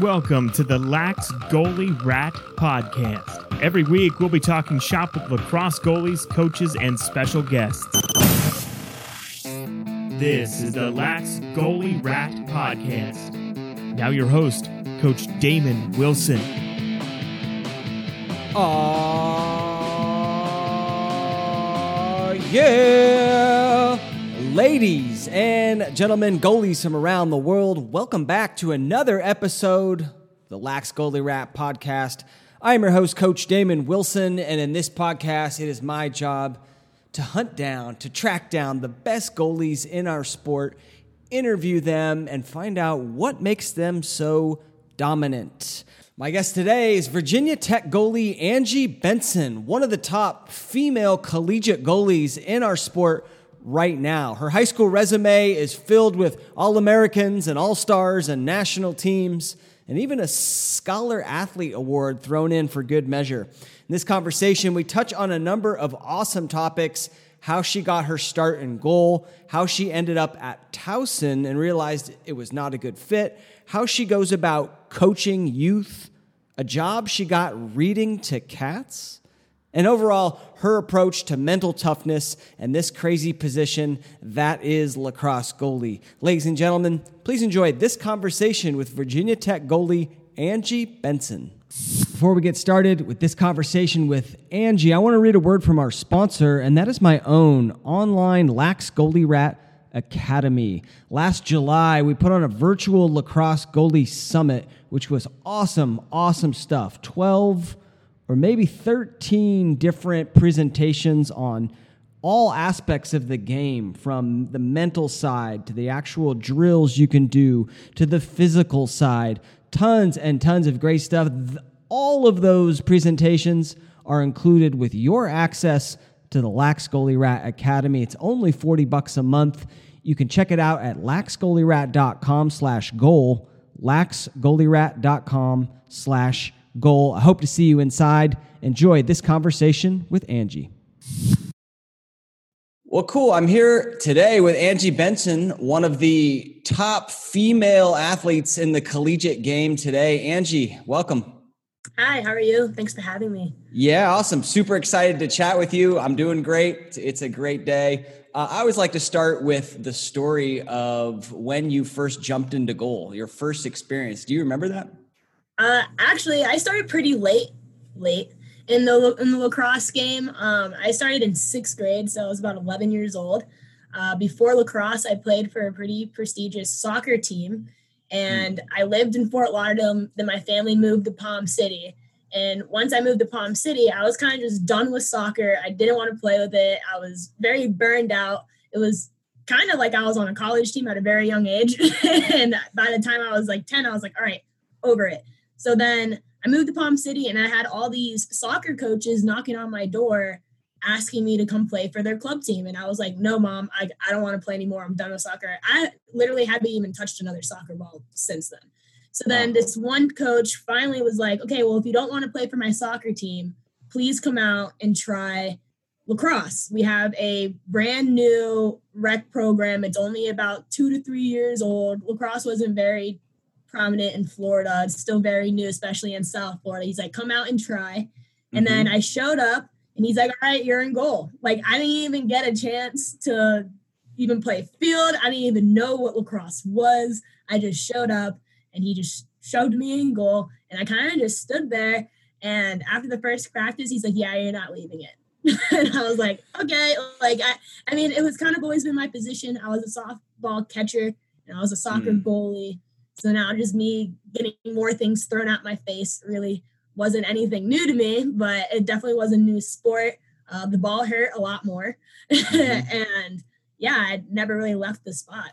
Welcome to the Lax Goalie Rat Podcast. Every week, we'll be talking shop with lacrosse goalies, coaches, and special guests. This is the Lax Goalie Rat Podcast. Now, your host, Coach Damon Wilson. Aw, yeah. Ladies and gentlemen, goalies from around the world, welcome back to another episode of the Lax Goalie Rat podcast. I am your host, Coach Damon Wilson, and in this podcast, it is my job to hunt down, to track down the best goalies in our sport, interview them, and find out what makes them so dominant. My guest today is Virginia Tech goalie Angie Benson, one of the top female collegiate goalies in our sport right now. Her high school resume is filled with All Americans and All Stars and national teams, and even a Scholar Athlete Award thrown in for good measure. In this conversation, we touch on a number of awesome topics how she got her start in goal, how she ended up at Towson and realized it was not a good fit, how she goes about coaching youth, a job she got reading to cats, and overall her approach to mental toughness and this crazy position that is lacrosse goalie. Ladies and gentlemen, please enjoy this conversation with Virginia Tech goalie Angie Benson. Before we get started with this conversation with Angie, I want to read a word from our sponsor, and that is my own online Lax Goalie Rat Academy. Last July, we put on a virtual lacrosse goalie summit, which was awesome, awesome stuff. 12 or maybe 13 different presentations on all aspects of the game from the mental side to the actual drills you can do to the physical side. Tons and tons of great stuff. All of those presentations are included with your access to the Lax Goalie Rat Academy. It's only 40 bucks a month. You can check it out at laxgoalierat.com slash goal, laxgoalierat.com slash goal. I hope to see you inside. Enjoy this conversation with Angie. Well, cool. I'm here today with Angie Benson, one of the top female athletes in the collegiate game today. Angie, welcome. Hi, how are you? Thanks for having me. Yeah, awesome. Super excited to chat with you. I'm doing great. It's a great day. Uh, I always like to start with the story of when you first jumped into goal, your first experience. Do you remember that? Uh, actually, I started pretty late, late in the in the lacrosse game. Um, I started in sixth grade, so I was about 11 years old. Uh, before lacrosse, I played for a pretty prestigious soccer team, and I lived in Fort Lauderdale. Then my family moved to Palm City, and once I moved to Palm City, I was kind of just done with soccer. I didn't want to play with it. I was very burned out. It was kind of like I was on a college team at a very young age, and by the time I was like 10, I was like, all right, over it. So then I moved to Palm City and I had all these soccer coaches knocking on my door asking me to come play for their club team. And I was like, no, mom, I, I don't want to play anymore. I'm done with soccer. I literally haven't even touched another soccer ball since then. So then this one coach finally was like, okay, well, if you don't want to play for my soccer team, please come out and try lacrosse. We have a brand new rec program. It's only about two to three years old. Lacrosse wasn't very prominent in Florida. It's still very new, especially in South Florida. He's like, come out and try. And mm-hmm. then I showed up and he's like, all right, you're in goal. Like, I didn't even get a chance to even play field. I didn't even know what lacrosse was. I just showed up and he just shoved me in goal. And I kind of just stood there. And after the first practice, he's like, yeah, you're not leaving it. and I was like, okay. Like, I, I mean, it was kind of always been my position. I was a softball catcher and I was a soccer mm. goalie. So now just me getting more things thrown at my face really wasn't anything new to me, but it definitely was a new sport. Uh, the ball hurt a lot more. Mm-hmm. and yeah, I never really left the spot.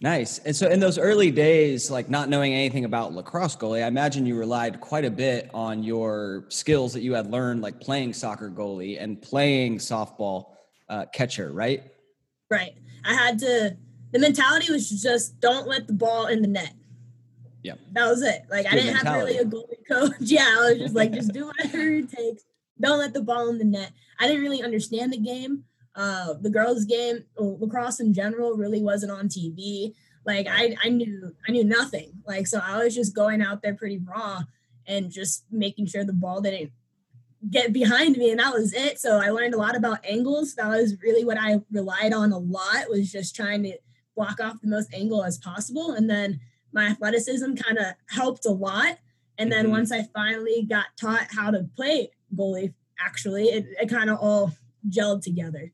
Nice. And so in those early days, like not knowing anything about lacrosse goalie, I imagine you relied quite a bit on your skills that you had learned, like playing soccer goalie and playing softball uh, catcher, right? Right. I had to, the mentality was just don't let the ball in the net. Yeah. That was it. Like I didn't mentality. have really a goalie coach. Yeah, I was just like, just do whatever it takes. Don't let the ball in the net. I didn't really understand the game. Uh, the girls' game, lacrosse in general, really wasn't on TV. Like I, I knew I knew nothing. Like so I was just going out there pretty raw and just making sure the ball didn't get behind me and that was it. So I learned a lot about angles. That was really what I relied on a lot was just trying to block off the most angle as possible. And then my athleticism kind of helped a lot. And then mm-hmm. once I finally got taught how to play goalie, actually, it, it kind of all gelled together.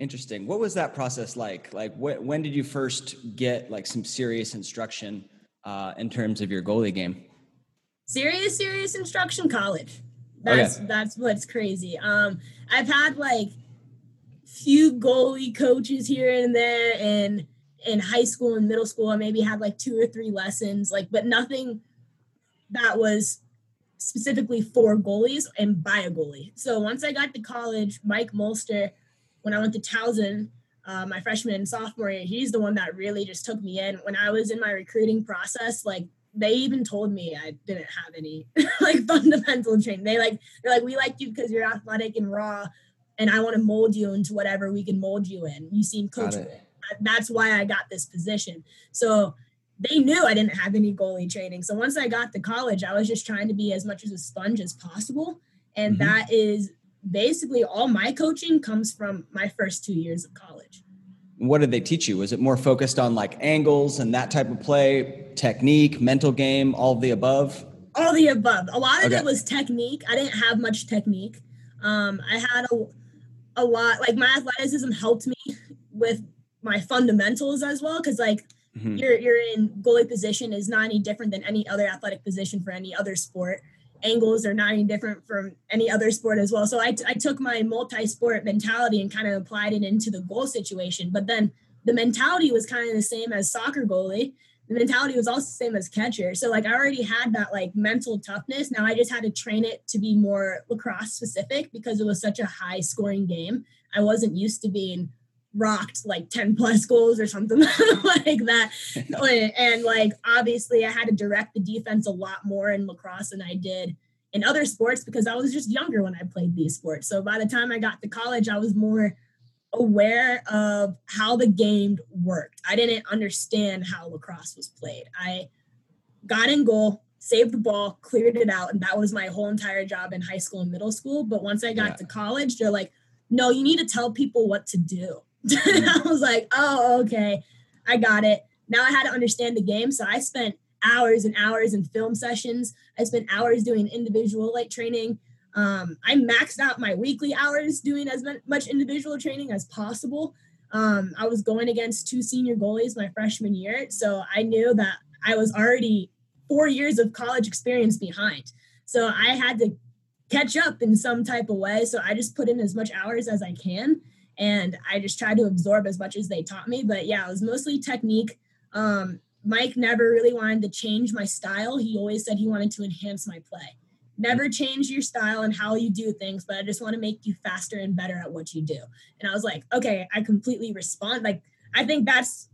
Interesting. What was that process like? Like, wh- when did you first get like some serious instruction uh, in terms of your goalie game? Serious, serious instruction, college. That's okay. that's what's crazy. Um, I've had like few goalie coaches here and there, and in high school and middle school, I maybe had like two or three lessons, like, but nothing that was specifically for goalies and by a goalie. So once I got to college, Mike Molster, when I went to Towson, uh, my freshman and sophomore year, he's the one that really just took me in. When I was in my recruiting process, like they even told me I didn't have any like fundamental training. They like they're like we like you because you're athletic and raw, and I want to mold you into whatever we can mold you in. You seem coachable. That's why I got this position. So they knew I didn't have any goalie training. So once I got to college, I was just trying to be as much as a sponge as possible, and mm-hmm. that is basically all my coaching comes from my first two years of college what did they teach you? Was it more focused on like angles and that type of play, technique, mental game, all of the above? All the above. A lot of okay. it was technique. I didn't have much technique. Um, I had a, a lot, like my athleticism helped me with my fundamentals as well. Cause like mm-hmm. you're, you're in goalie position is not any different than any other athletic position for any other sport angles are not any different from any other sport as well. So I, t- I took my multi-sport mentality and kind of applied it into the goal situation. But then the mentality was kind of the same as soccer goalie. The mentality was also the same as catcher. So like I already had that like mental toughness. Now I just had to train it to be more lacrosse specific because it was such a high scoring game. I wasn't used to being rocked like 10 plus goals or something like that. and like obviously I had to direct the defense a lot more in lacrosse than I did in other sports because I was just younger when I played these sports. So by the time I got to college, I was more aware of how the game worked. I didn't understand how lacrosse was played. I got in goal, saved the ball, cleared it out, and that was my whole entire job in high school and middle school. But once I got yeah. to college, they're like, no, you need to tell people what to do. I was like, oh, okay, I got it. Now I had to understand the game. So I spent hours and hours in film sessions. I spent hours doing individual like training. Um, I maxed out my weekly hours doing as much individual training as possible. Um, I was going against two senior goalies my freshman year. So I knew that I was already four years of college experience behind. So I had to catch up in some type of way. So I just put in as much hours as I can and I just tried to absorb as much as they taught me. But yeah, it was mostly technique. Um, Mike never really wanted to change my style. He always said he wanted to enhance my play. Never change your style and how you do things, but I just want to make you faster and better at what you do. And I was like, okay, I completely respond. Like, I think that's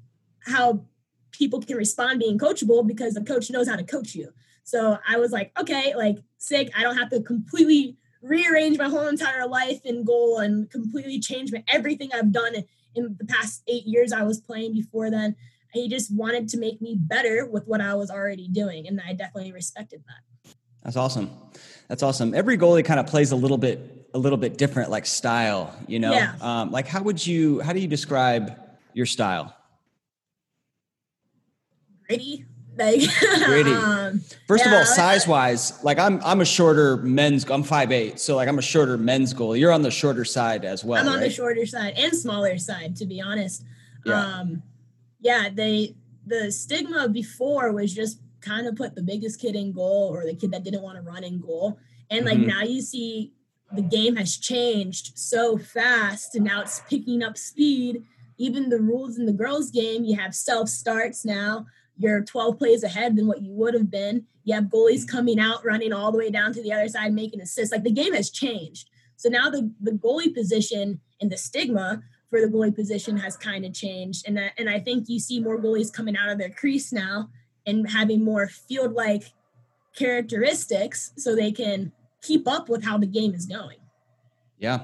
how people can respond being coachable because the coach knows how to coach you. So I was like, okay, like sick. I don't have to completely rearrange my whole entire life and goal and completely change my, everything I've done in the past eight years I was playing before then. He just wanted to make me better with what I was already doing. And I definitely respected that. That's awesome. That's awesome. Every goalie kind of plays a little bit, a little bit different, like style, you know, yeah. um, like how would you, how do you describe your style? Gritty, like Gritty. um, First yeah, of all, size wise, like I'm I'm a shorter men's I'm five eight, so like I'm a shorter men's goal. You're on the shorter side as well. I'm on right? the shorter side and smaller side, to be honest. Yeah. Um yeah, they the stigma before was just kind of put the biggest kid in goal or the kid that didn't want to run in goal. And like mm-hmm. now you see the game has changed so fast and now it's picking up speed. Even the rules in the girls' game, you have self starts now you're 12 plays ahead than what you would have been. You have goalies coming out, running all the way down to the other side, making assists. Like the game has changed. So now the, the goalie position and the stigma for the goalie position has kind of changed. And, that, and I think you see more goalies coming out of their crease now and having more field like characteristics so they can keep up with how the game is going. Yeah.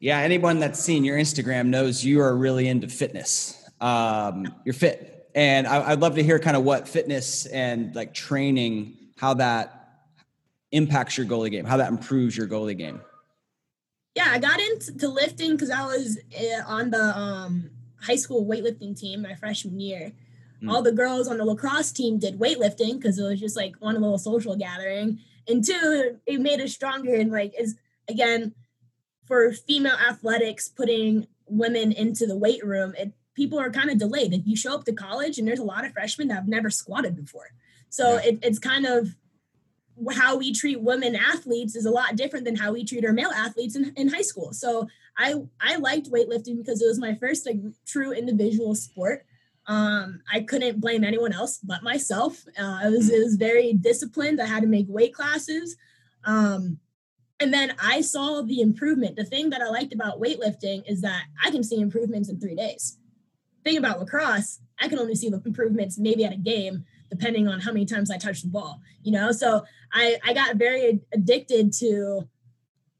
Yeah. Anyone that's seen your Instagram knows you are really into fitness. Um, you're fit And I, would love to hear kind of what fitness and like training, how that impacts your goalie game, how that improves your goalie game. Yeah, I got into lifting because I was eh, on the um, high school weightlifting team my freshman year. Mm. All the girls on the lacrosse team did weightlifting because it was just like one little social gathering. And two, it made us stronger and like is again for female athletics putting women into the weight room, it people are kind of delayed. If you show up to college and there's a lot of freshmen that have never squatted before. So yeah. it, it's kind of how we treat women athletes is a lot different than how we treat our male athletes in, in high school. So I I liked weightlifting because it was my first like true individual sport. Um, I couldn't blame anyone else but myself. Uh, it was it was very disciplined. I had to make weight classes. Um, and then I saw the improvement. The thing that I liked about weightlifting is that I can see improvements in three days. Thing about lacrosse, I can only see the improvements maybe at a game, depending on how many times I touch the ball. You know, so I I got very addicted to.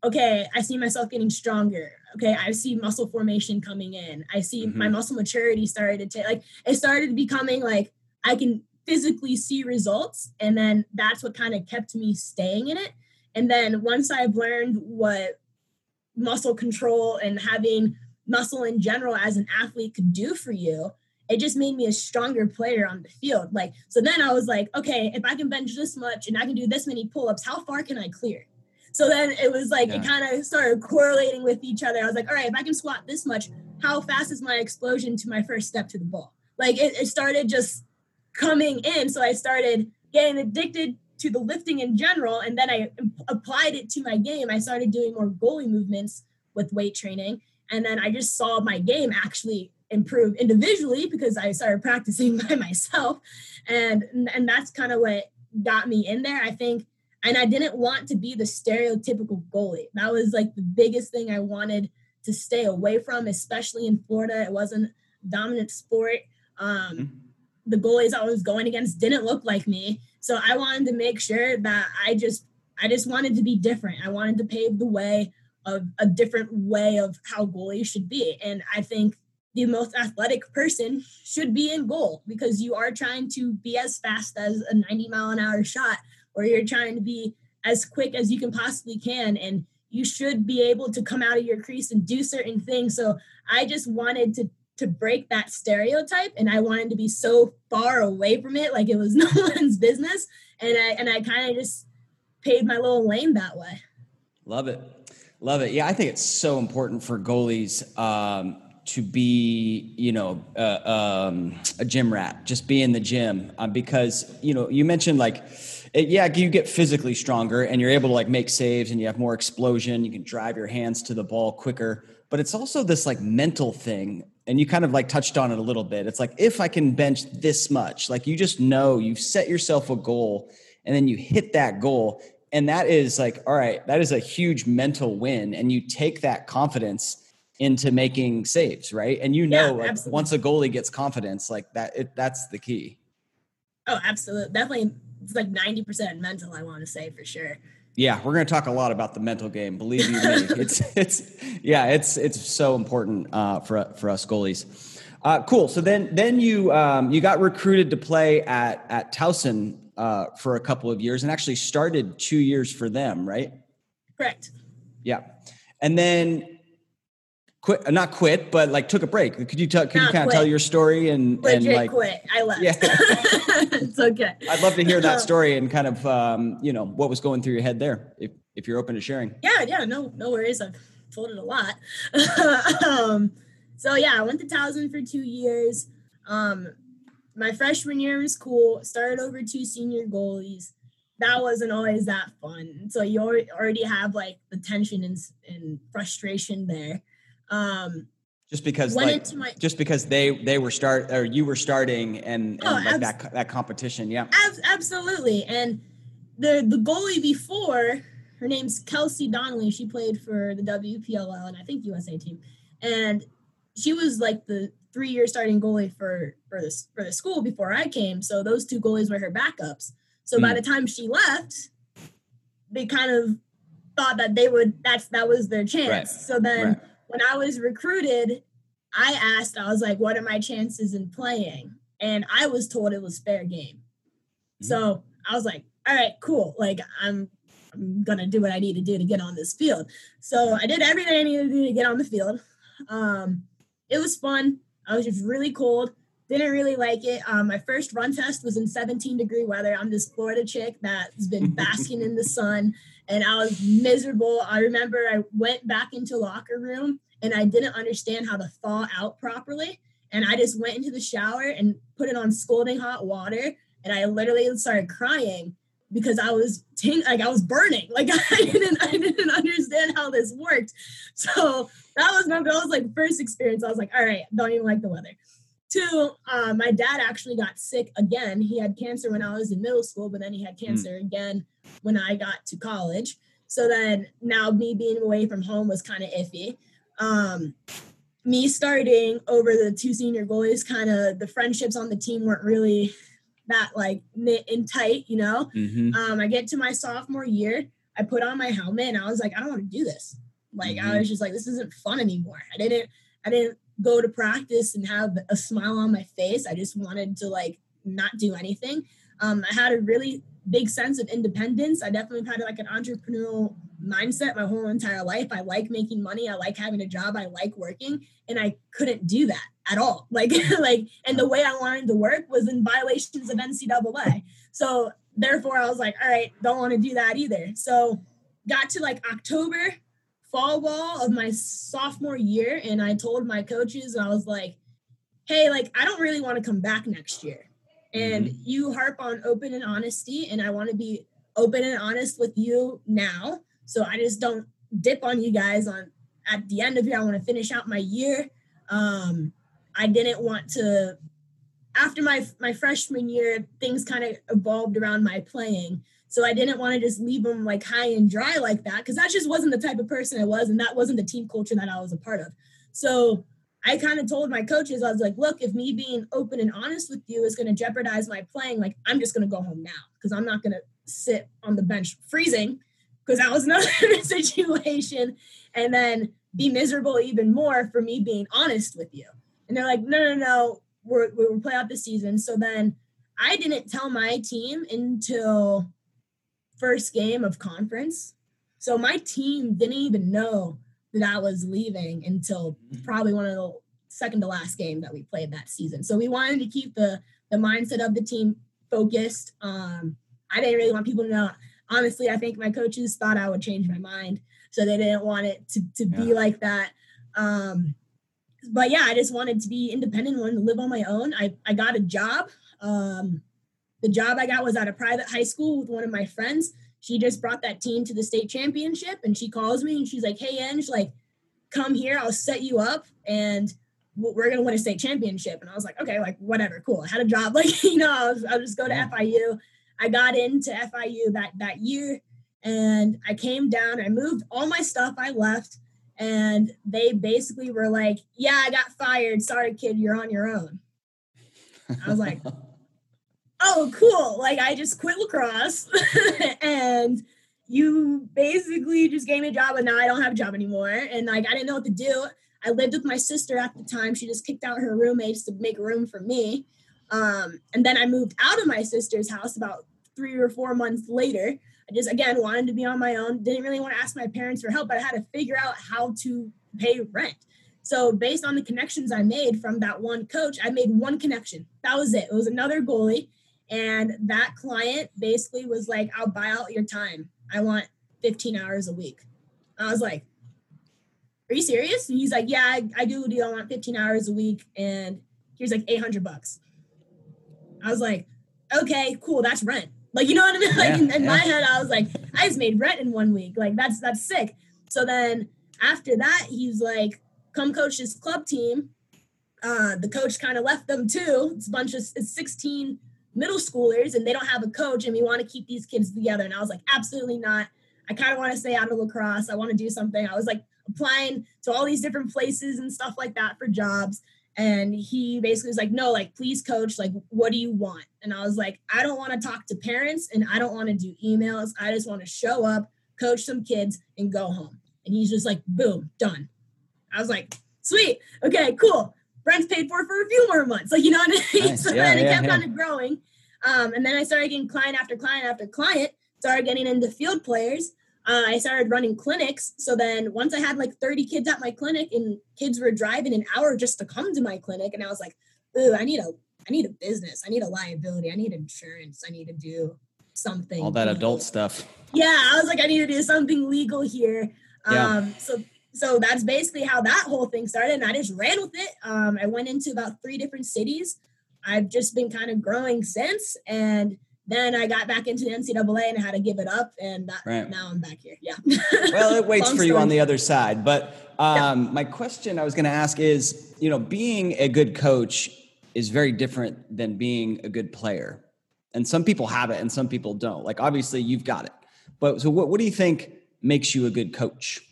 Okay, I see myself getting stronger. Okay, I see muscle formation coming in. I see mm-hmm. my muscle maturity started to take. like it started becoming like I can physically see results, and then that's what kind of kept me staying in it and then once I've learned what muscle control and having muscle in general as an athlete could do for you, it just made me a stronger player on the field. Like, so then I was like, okay, if I can bench this much and I can do this many pull ups, how far can I clear? So then it was like, yeah. it kind of started correlating with each other. I was like, all right, if I can squat this much, how fast is my explosion to my first step to the ball? Like, it, it started just coming in. So I started getting addicted to the lifting in general and then i applied it to my game i started doing more goalie movements with weight training and then i just saw my game actually improve individually because i started practicing by myself. And and that's kind of what got me in there i think. And i didn't want to be the stereotypical goalie. That was like the biggest thing i wanted to stay away from especially in florida. It wasn't dominant sport. Um, mm-hmm. the goalies i was going against didn't look like me. So I wanted to make sure that I just I just wanted to be different. I wanted to pave the way of a different way of how goalies should be. And I think the most athletic person should be in goal because you are trying to be as fast as a 90 mile an hour shot or you're trying to be as quick as you can possibly can and you should be able to come out of your crease and do certain things so i just wanted to to break that stereotype and I wanted to be so far away from it like it was no one's business and I and I kind of just paved my little lane that way. Love it. Love it. Yeah, I think it's so important for goalies um, to be, you know, uh, um, a gym rat, just be in the gym uh, because, you know, you mentioned like, it, yeah, you get physically stronger and you're able to like make saves and you have more explosion. You can drive your hands to the ball quicker, but it's also this like mental thing and you kind of like touched on it a little bit. It's like if I can bench this much, like you just know you've set yourself a goal and then you hit that goal. And that is like, all right, that is a huge mental win. And you take that confidence into making saves, right? And you know, yeah, like once a goalie gets confidence, like that, it, that's the key. Oh, absolutely. Definitely. It's like 90% mental, I want to say for sure. Yeah, we're going to talk a lot about the mental game. Believe you me, it's it's yeah, it's it's so important uh, for for us goalies. Uh, cool. So then then you um, you got recruited to play at at Towson uh, for a couple of years and actually started two years for them, right? Correct. Yeah, and then quit not quit but like took a break. Could you tell could not you kind quit. of tell your story and Legit and like quit. I left. Yeah. It's okay. I'd love to hear that story and kind of um, you know what was going through your head there if if you're open to sharing. Yeah yeah no no worries. I've told it a lot. Um, so yeah i went to towson for two years. Um, my freshman year was cool started over two senior goalies. That wasn't always that fun. So you already have like the tension and, and frustration there. Um, just because like my, just because they they were start or you were starting and, and oh, like abs- that that competition yeah. ab- absolutely. And the the goalie before her name's kelsey donnelly. She played for the wpll and i think usa team. And she was like the three year starting goalie for for this for the school before i came so those two goalies were her backups so mm. by hmm. the time she left they kind of thought that they would that's that was their chance right. so then right when I was recruited, I asked, I was like, what are my chances in playing? and I was told it was fair game. Mm-hmm. So I was like, all right, cool. Like I'm I'm gonna do what I need to do to get on this field. So I did everything I needed to do to get on the field. Um, it was fun. I was just really cold. Didn't really like it. Um, my first run test was in 17 degree weather. I'm this Florida chick that's been basking in the sun, and I was miserable. I remember I went back into locker room and I didn't understand how to thaw out properly. And I just went into the shower and put it on scalding hot water. And I literally started crying because I was ting- like I was burning. Like I didn't I didn't understand how this worked. So that was my that was like first experience. I was like, all right, don't even like the weather. Two, uh, my dad actually got sick again. He had cancer when I was in middle school, but then he had cancer mm. again when I got to college. So then now me being away from home was kind of iffy. Um, me starting over the two senior goalies, kind of the friendships on the team weren't really that like knit and tight, you know. Mm-hmm. Um, I get to my sophomore year, I put on my helmet and I was like, I don't want to do this. Like mm-hmm. I was just like, this isn't fun anymore. I didn't I didn't go to practice and have a smile on my face. I just wanted to like not do anything. Um, I had a really big sense of independence. I definitely had like an entrepreneurial mindset my whole entire life. I like making money. I like having a job. I like working, and I couldn't do that at all. Like, like, and the way I wanted to work was in violations of NCAA. So therefore, I was like, all right, don't want to do that either. So got to like October, fall ball of my sophomore year, and I told my coaches, I was like, hey, like, I don't really want to come back next year. And mm-hmm. you harp on open and honesty, and I want to be open and honest with you now. So I just don't dip on you guys on at the end of year. I want to finish out my year. Um, I didn't want to after my my freshman year, things kind of evolved around my playing. So I didn't want to just leave them like high and dry like that because that just wasn't the type of person I was, and that wasn't the team culture that I was a part of. So I kind of told my coaches, I was like, look, if me being open and honest with you is going to jeopardize my playing, like I'm just going to go home now because I'm not going to sit on the bench freezing because that was another situation and then be miserable even more for me being honest with you. And they're like, no, no, no, we're, we're play out the season. So then I didn't tell my team until first game of conference. So my team didn't even know that I was leaving until mm-hmm. probably one of the second to last game that we played that season. So we wanted to keep the the mindset of the team focused. Um, I didn't really want people to know. Honestly, I think my coaches thought I would change my mind, so they didn't want it to to yeah. be like that. Um, but yeah, I just wanted to be independent, wanted to live on my own. I I got a job. Um, the job I got was at a private high school with one of my friends. She just brought that team to the state championship and she calls me and she's like hey Ange, like come here i'll set you up and we're gonna win a state championship. And i was like okay like whatever cool i had a job. Like you know i was, i'll just go to fiu i got into fiu that that year and i came down i moved all my stuff i left and they basically were like yeah i got fired sorry kid you're on your own i was like oh, cool. Like I just quit lacrosse and you basically just gave me a job and now I don't have a job anymore. And like I didn't know what to do. I lived with my sister at the time. She just kicked out her roommates to make room for me. Um, and then I moved out of my sister's house about three or four months later. I just again wanted to be on my own. Didn't really want to ask my parents for help, but I had to figure out how to pay rent. So based on the connections I made from that one coach, I made one connection. That was it. It was another goalie. And that client basically was like, I'll buy out your time. I want 15 hours a week. I was like, Are you serious? And he's like, Yeah, I, I do deal. I want 15 hours a week. And here's like 800 bucks. I was like, Okay, cool. That's rent. Like, you know what I mean? Like yeah, in, in yeah. my head, I was like, I just made rent in one week. Like, that's that's sick. So then after that, he's like, Come coach this club team. Uh, the coach kind of left them too. It's a bunch of it's 16 middle schoolers and they don't have a coach and we want to keep these kids together. And I was like, absolutely not. I kind of want to stay out of lacrosse. I want to do something. I was like applying to all these different places and stuff like that for jobs. And he basically was like, no, like, please coach, like, what do you want? And I was like, I don't want to talk to parents and I don't want to do emails. I just want to show up, coach some kids, and go home. And he's just like, boom, done. I was like, sweet. Okay, cool. rent's paid for for a few more months. Like, you know what I mean? Nice. So Yeah, then it yeah, kept yeah. kind of growing. Um, and then I started getting client after client after client, started getting into field players. Uh, I started running clinics. So then once I had like 30 kids at my clinic and kids were driving an hour just to come to my clinic, and I was like, ooh, I need a I need a business. I need a liability. I need insurance. I need to do something. All that legal." adult stuff. Yeah, I was like, I need to do something legal here. Yeah. Um, so so that's basically how that whole thing started, and I just ran with it. Um, I went into about three different cities. I've just been kind of growing since, and then I got back into the NCAA and I had to give it up, and that, Right. now I'm back here. Yeah. well, it waits Long for you on the other side. But um, my question I was going to ask is, you know, being a good coach is very different than being a good player. And some people have it and some people don't. Like, obviously, you've got it. But so, what, what do you think makes you a good coach?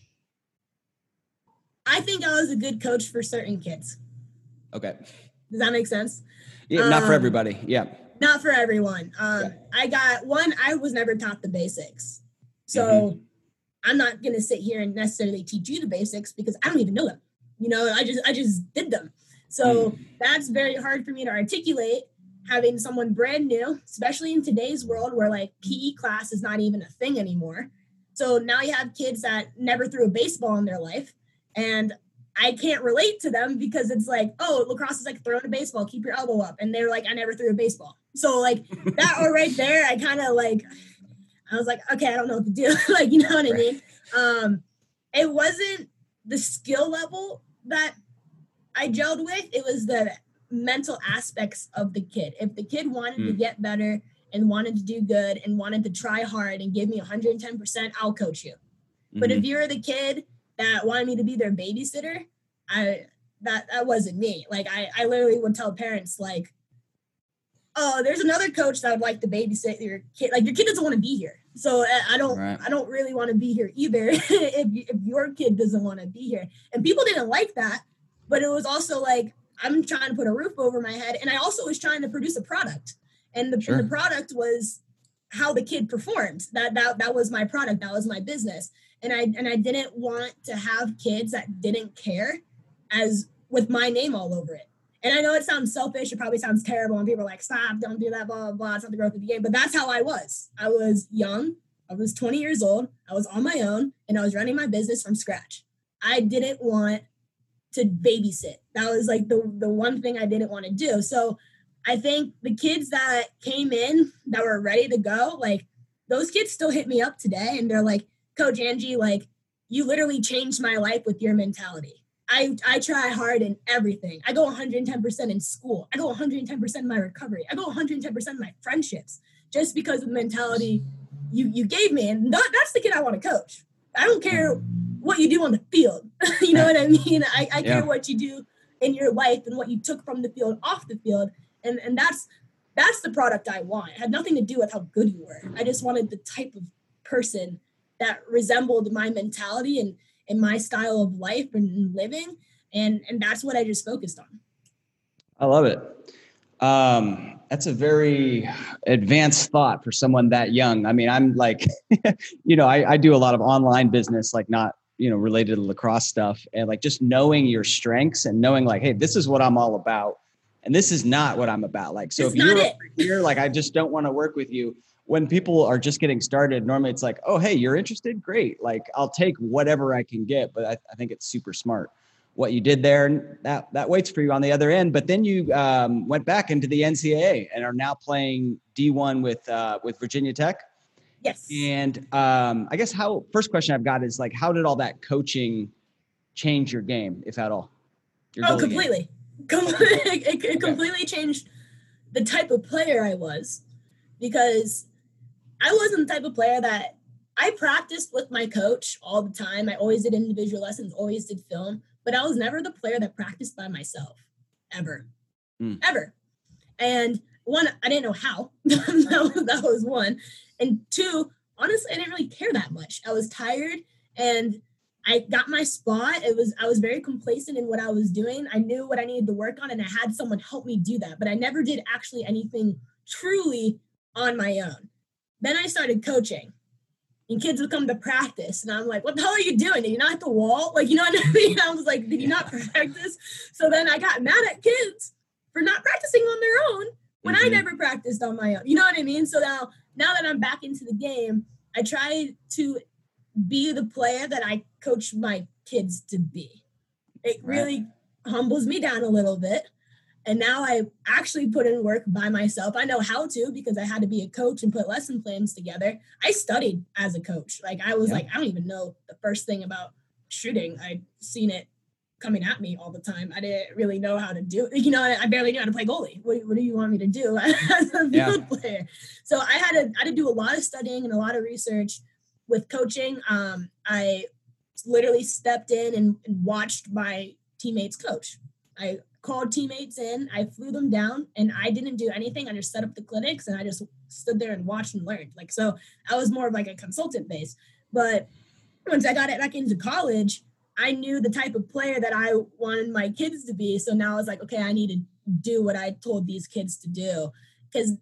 I think I was a good coach for certain kids. Okay. Does that make sense? Yeah, not for Um, everybody. Yeah. Not for everyone. Um, Yeah. I got one. I was never taught the basics, so Mm-hmm. I'm not gonna sit here and necessarily teach you the basics because I don't even know them. You know, I just I just did them. So Mm. that's very hard for me to articulate. Having someone brand new, especially in today's world where like PE class is not even a thing anymore. So now you have kids that never threw a baseball in their life, and I can't relate to them because it's like, oh, lacrosse is like throwing a baseball, keep your elbow up. And they're like, I never threw a baseball. So like that or right there, I kind of like I was like, okay, I don't know what to do. like, you know what I mean? Um, it wasn't the skill level that I gelled with, it was the mental aspects of the kid. If the kid wanted to Mm. get better and wanted to do good and wanted to try hard and give me 110%, I'll coach you. But Mhm. if you're the kid that wanted me to be their babysitter, I that that wasn't me. Like I I literally would tell parents like, oh, there's another coach that would like to babysit your kid. Like your kid doesn't want to be here, so I- I don't Right. I don't really want to be here either. if if your kid doesn't want to be here, and people didn't like that, but it was also like I'm trying to put a roof over my head, and I also was trying to produce a product, and the, and the product was how the kid performed. That that that was my product. That was my business and I and I didn't want to have kids that didn't care as with my name all over it. And I know it sounds selfish, it probably sounds terrible, and people are like, stop, don't do that, blah, blah, blah. It's not the growth of the game. But that's how I was. I was young, I was 20 years old, I was on my own, and I was running my business from scratch. I didn't want to babysit. That was like the the one thing I didn't want to do. So I think the kids that came in that were ready to go, like those kids still hit me up today and they're like, Coach Angie, like you literally changed my life with your mentality. I, I try hard in everything. I go 110% in school. I go 110% in my recovery. I go 110% in my friendships just because of the mentality you, you gave me. And that, that's the kid I want to coach. I don't care what you do on the field. you know what I mean? I, I care Yeah. what you do in your life and what you took from the field off the field. And, and that's that's the product I want. It had nothing to do with how good you were. I just wanted the type of person that resembled my mentality and, and my style of life and living. And and that's what I just focused on. I love it. Um, that's a very advanced thought for someone that young. I mean, I'm like, you know, I, I do a lot of online business, like not, you know, related to lacrosse stuff. And like just knowing your strengths and knowing like, hey, this is what I'm all about. And this is not what I'm about. Like, so It's if you're here, like, I just don't want to work with you. When people are just getting started, normally it's like, oh, hey, you're interested? Great. Like, I'll take whatever I can get. But I, I think it's super smart what you did there and that that waits for you on the other end but then you um, went back into the ncaa and are now playing d1 with uh, with virginia tech Yes. and um, i guess how first question i've got is like how did all that coaching change your game if at all Oh, completely. Com- it, it- it completely changed the type of player I was because I wasn't the type of player that I practiced with my coach all the time. I always did individual lessons, always did film, but I was never the player that practiced by myself ever, Hmm. ever. And one, I didn't know how. that was one. And two, honestly, I didn't really care that much. I was tired and I got my spot. It was I was very complacent in what I was doing. I knew what I needed to work on and I had someone help me do that, but I never did actually anything truly on my own. Then I started coaching. and kids would come to practice. And I'm like, what the hell are you doing? Did you not hit the wall? Like, you know what I mean? I was like, did you not practice? So then I got mad at kids for not practicing on their own when mm-hmm. I never practiced on my own. You know what I mean? So now, now that I'm back into the game, I try to be the player that I coach my kids to be. It right. really humbles me down a little bit. And now I actually put in work by myself. I know how to because I had to be a coach and put lesson plans together. I studied as a coach. Like I was yeah. like, I don't even know the first thing about shooting. I'd seen it coming at me all the time. I didn't really know how to do it. You know, I barely knew how to play goalie. What, what do you want me to do as a yeah. field player? So I had to I had to do a lot of studying and a lot of research with coaching. Um, I literally stepped in and, and watched my teammates coach. I called teammates in, I flew them down, and I didn't do anything. I just set up the clinics and I just stood there and watched and learned. Like, so I was more of like a consultant base. But once I got it back into college, I knew the type of player that I wanted my kids to be. So now I was like, okay, I need to do what I told these kids to do because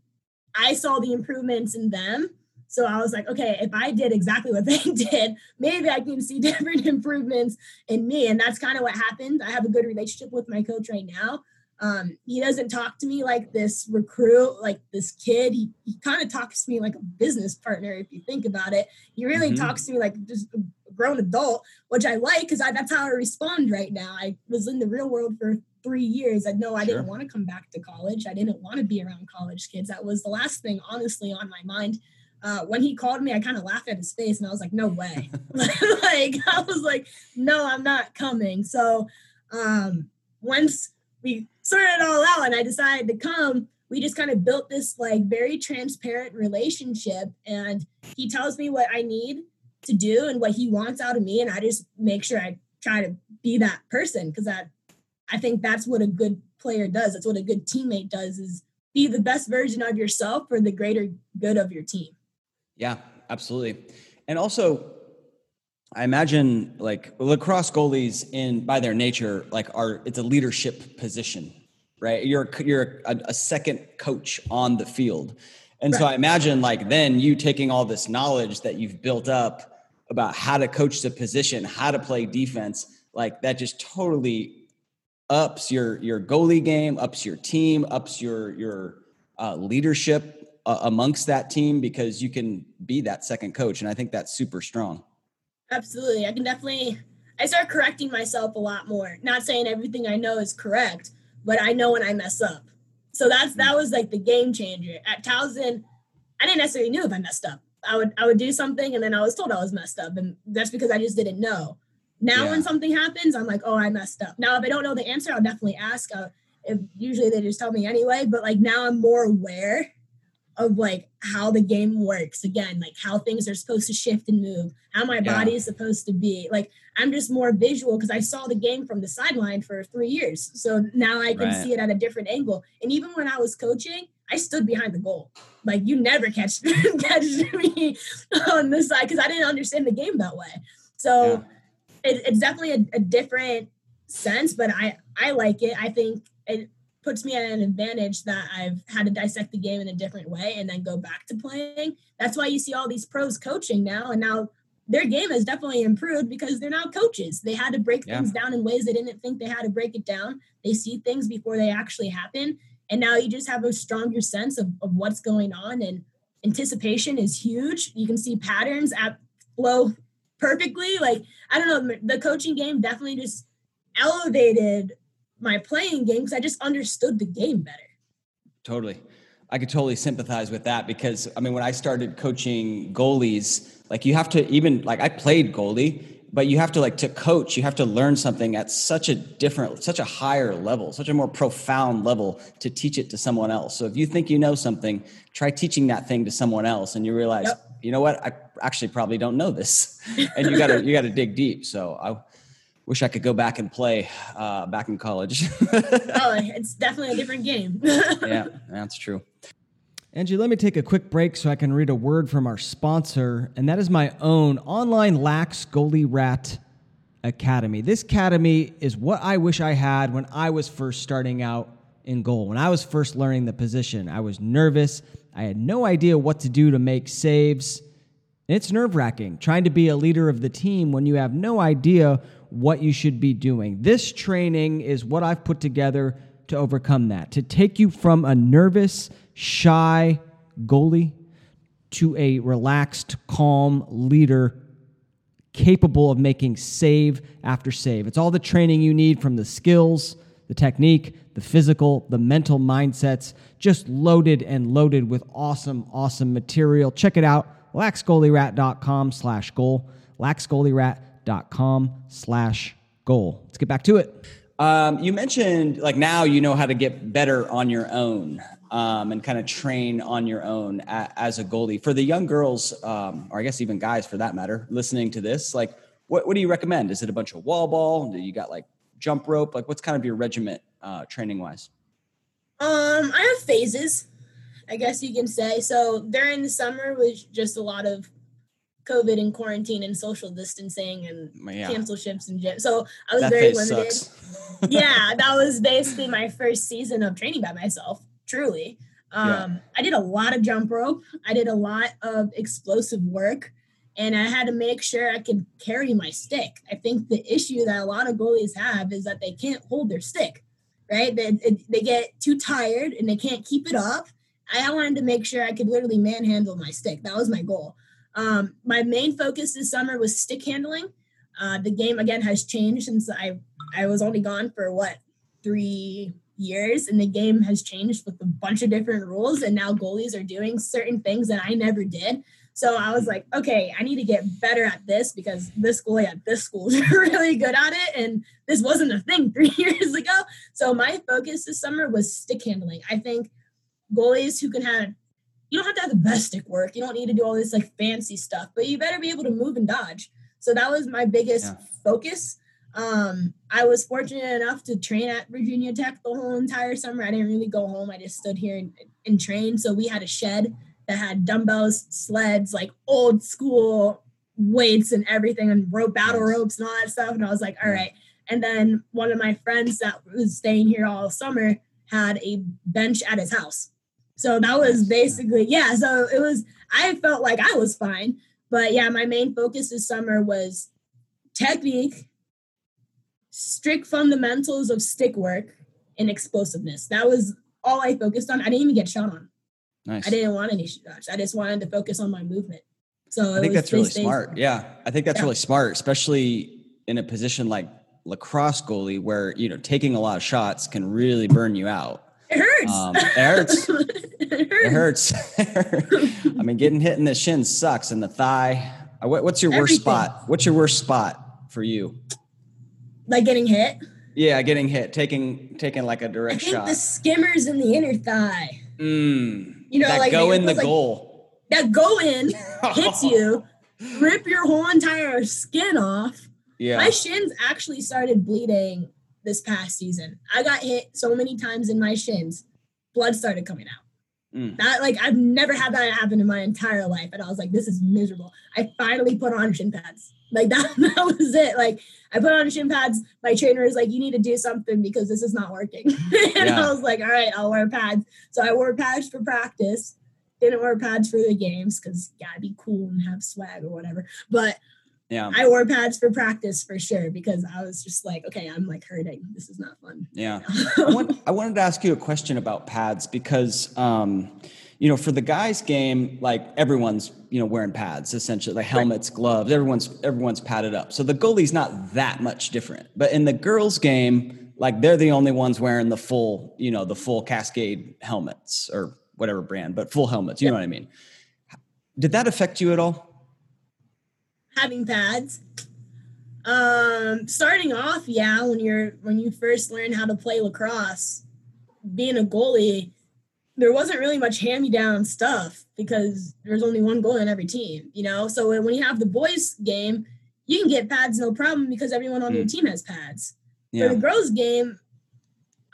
I saw the improvements in them so I was like, okay, if I did exactly what they did, maybe I can see different improvements in me. And that's kind of what happened. I have a good relationship with my coach right now. Um, he doesn't talk to me like this recruit, like this kid. He, he kind of talks to me like a business partner, if you think about it. He really mm-hmm. talks to me like just a grown adult, which I like because that's how I respond right now. I was in the real world for three years. I know I sure. didn't want to come back to college. I didn't want to be around college kids. That was the last thing, honestly, on my mind uh, when he called me, I kind of laughed at his face and I was like, no way. like, I was like, no, I'm not coming. So um, once we sorted it all out and I decided to come, we just kind of built this like very transparent relationship. And he tells me what I need to do and what he wants out of me. And I just make sure I try to be that person because that I think that's what a good player does. That's what a good teammate does is be the best version of yourself for the greater good of your team. Yeah, absolutely. And also, I imagine like lacrosse goalies in by their nature, like are it's a leadership position, right? You're you're a, a second coach on the field. And right. so I imagine like then you taking all this knowledge that you've built up about how to coach the position, how to play defense, like that just totally ups your your goalie game, ups your team, ups your your uh, leadership uh, amongst that team because you can be that second coach. And I think that's super strong. Absolutely. I can definitely, I start correcting myself a lot more. Not saying everything I know is correct, but I know when I mess up. So that's, that was like the game changer. At Towson, I didn't necessarily knew if I messed up. I would, I would do something and then I was told I was messed up. And that's because I just didn't know. Now, yeah. when something happens, I'm like, oh, I messed up. Now, if I don't know the answer, I'll definitely ask. Uh, if usually they just tell me anyway, but like now I'm more aware of like how the game works. Again like how things are supposed to shift and move how my yeah. body is supposed to be. Like i'm just more visual because i saw the game from the sideline for three years. So now i can right. see it at a different angle. And even when i was coaching i stood behind the goal. Like you never catch catch me on this side because i didn't understand the game that way. So yeah. it, it's definitely a, a different sense but i i like it. I think it puts me at an advantage that I've had to dissect the game in a different way and then go back to playing. That's why you see all these pros coaching now, and now their game has definitely improved because they're now coaches. They had to break yeah. things down in ways they didn't think they had to break it down. They see things before they actually happen. And now you just have a stronger sense of, of what's going on. And anticipation is huge. You can see patterns at flow perfectly. Like, I don't know, the coaching game definitely just elevated my playing game because I just understood the game better. Totally. I could totally sympathize with that because I mean when I started coaching goalies, like you have to even like I played goalie, but you have to like to coach, you have to learn something at such a different, such a higher level, such a more profound level to teach it to someone else. So if you think you know something, try teaching that thing to someone else and you realize, yep. you know what, I actually probably don't know this. and you gotta you gotta dig deep. So I wish I could go back and play uh, back in college. oh, it's definitely a different game. yeah, that's true. Angie, let me take a quick break so I can read a word from our sponsor, and that is my own online Lax Goalie Rat Academy. This academy is what I wish I had when I was first starting out in goal. When I was first learning the position, I was nervous. I had no idea what to do to make saves And it's nerve wracking trying to be a leader of the team when you have no idea what you should be doing. This training is what I've put together to overcome that, to take you from a nervous, shy goalie to a relaxed, calm leader capable of making save after save. It's all the training you need from the skills, the technique, the physical, the mental mindsets, just loaded and loaded with awesome, awesome material. Check it out laxgoalierat.com slash goal, laxgoalierat.com slash goal. Let's get back to it. Um, you mentioned like now you know how to get better on your own um, and kind of train on your own a, as a goalie. For the young girls, um, or I guess even guys for that matter, listening to this, like what, what do you recommend? Is it a bunch of wall ball? Do you got like jump rope? Like what's kind of your regiment uh, training wise? Um, I have phases. I guess you can say. So during the summer was just a lot of COVID and quarantine and social distancing and yeah. cancel ships and gym. So I was that very limited. yeah, that was basically my first season of training by myself. Truly, um, yeah. I did a lot of jump rope. I did a lot of explosive work, and I had to make sure I could carry my stick. I think the issue that a lot of goalies have is that they can't hold their stick. Right? They, they get too tired and they can't keep it up I wanted to make sure I could literally manhandle my stick. That was my goal. Um, my main focus this summer was stick handling. Uh, the game again has changed since I I was only gone for what three years, and the game has changed with a bunch of different rules. And now goalies are doing certain things that I never did. So I was like, okay, I need to get better at this because this goalie at this school is really good at it, and this wasn't a thing three years ago. So my focus this summer was stick handling. I think goalies who can have you don't have to have the best stick work. You don't need to do all this like fancy stuff, but you better be able to move and dodge. So that was my biggest yeah. focus. Um, I was fortunate enough to train at Virginia Tech the whole entire summer. I didn't really go home. I just stood here and, and trained. So we had a shed that had dumbbells, sleds, like old school weights and everything, and rope battle ropes and all that stuff. And I was like, all right. And then one of my friends that was staying here all summer had a bench at his house. So that was basically, yeah. So it was, I felt like I was fine. But yeah, my main focus this summer was technique, strict fundamentals of stick work, and explosiveness. That was all I focused on. I didn't even get shot on. Nice. I didn't want any shots. I just wanted to focus on my movement. So I think that's really smart. Yeah. I think that's yeah. really smart, especially in a position like lacrosse goalie where, you know, taking a lot of shots can really burn you out. It hurts. Um, it hurts. it hurts. I mean, getting hit in the shin sucks, and the thigh. Uh, what's your worst spot? What's your worst spot for you? Like getting hit. Yeah, getting hit, taking taking like a direct I think shot. The skimmers in the inner thigh. Mm, you know, that like go in the like, goal. That go in hits you, rip your whole entire skin off. Yeah. My shins actually started bleeding this past season. I got hit so many times in my shins, blood started coming out. Mm. That like I've never had that happen in my entire life, and I was like, this is miserable. I finally put on shin pads. Like that, that was it. Like I put on shin pads. My trainer is like, you need to do something because this is not working. and yeah. I was like, all right, I'll wear pads. So I wore pads for practice. Didn't wear pads for the games because gotta be cool and have swag or whatever. But yeah. I wore pads for practice for sure because I was just like, okay, I'm like hurting. This is not fun. Yeah. I, want, I, wanted to ask you a question about pads because, um, you know, for the guys' game, like everyone's, you know, wearing pads essentially, like helmets, right. gloves. Everyone's everyone's padded up. So the goalie's not that much different. But in the girls' game, like they're the only ones wearing the full, you know, the full Cascade helmets or whatever brand, but full helmets. You yep. know what I mean? Did that affect you at all? Having pads. Um, starting off, yeah, when you're when you first learn how to play lacrosse, being a goalie, there wasn't really much hand-me-down stuff because there's only one goalie on every team, you know. So when you have the boys game, you can get pads no problem because everyone on mm. your team has pads. Yeah. For the girls game,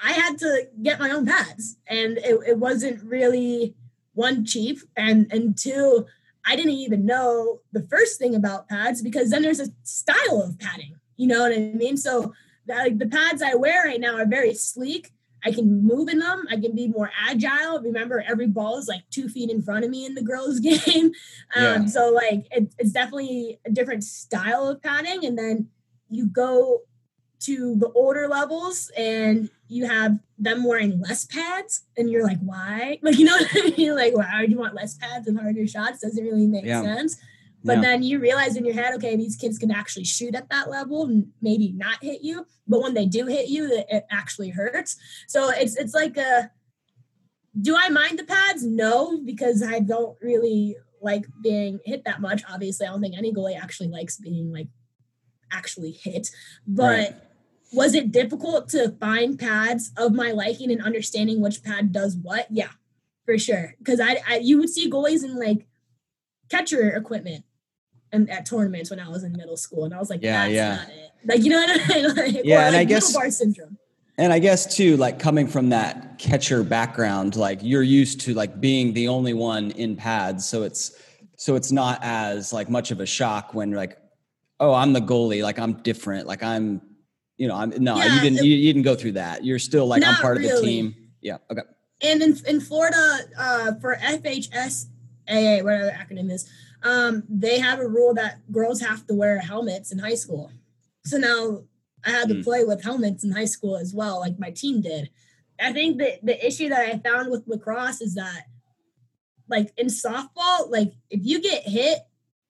I had to get my own pads, and it, it wasn't really one cheap, and and two I didn't even know the first thing about pads because then there's a style of padding. You know what I mean? So like the pads I wear right now are very sleek. I can move in them. I can be more agile. Remember, every ball is like two feet in front of me in the girls' game. Um, Yeah. So like it, it's definitely a different style of padding. And then you go to the older levels and you have them wearing less pads and you're like why? Like you know what i mean? Like why would you want less pads and harder shots? Doesn't really make Yeah. sense. But Yeah. then you realize in your head okay these kids can actually shoot at that level and maybe not hit you but when they do hit you it, it actually hurts. So it's it's like a do i mind the pads? No because i don't really like being hit that much. Obviously i don't think any goalie actually likes being like actually hit. But Right. Was it difficult to find pads of my liking and understanding which pad does what? Yeah for sure. Because I, I you would see goalies in like catcher equipment and at tournaments when i was in middle school and i was like Yeah, that's yeah. not it. Like you know what i mean? Like, Yeah, or, and I guess- bar syndrome. And I guess too, like coming from that catcher background, like you're used to like being the only one in pads, so it's so it's not as like much of a shock when like, oh, I'm the goalie, like I'm different, like I'm, you know, I'm no, Yeah, you didn't it- you, you didn't go through that. You're still like I'm part of the team. Yeah. Okay. and in, in Florida, uh, for FHSAA, whatever the acronym is, um, they have a rule that girls have to wear helmets in high school. So now I had to Hmm. play with helmets in high school as well, like my team did. I think that the issue that I found with lacrosse is that, like in softball, like if you get hit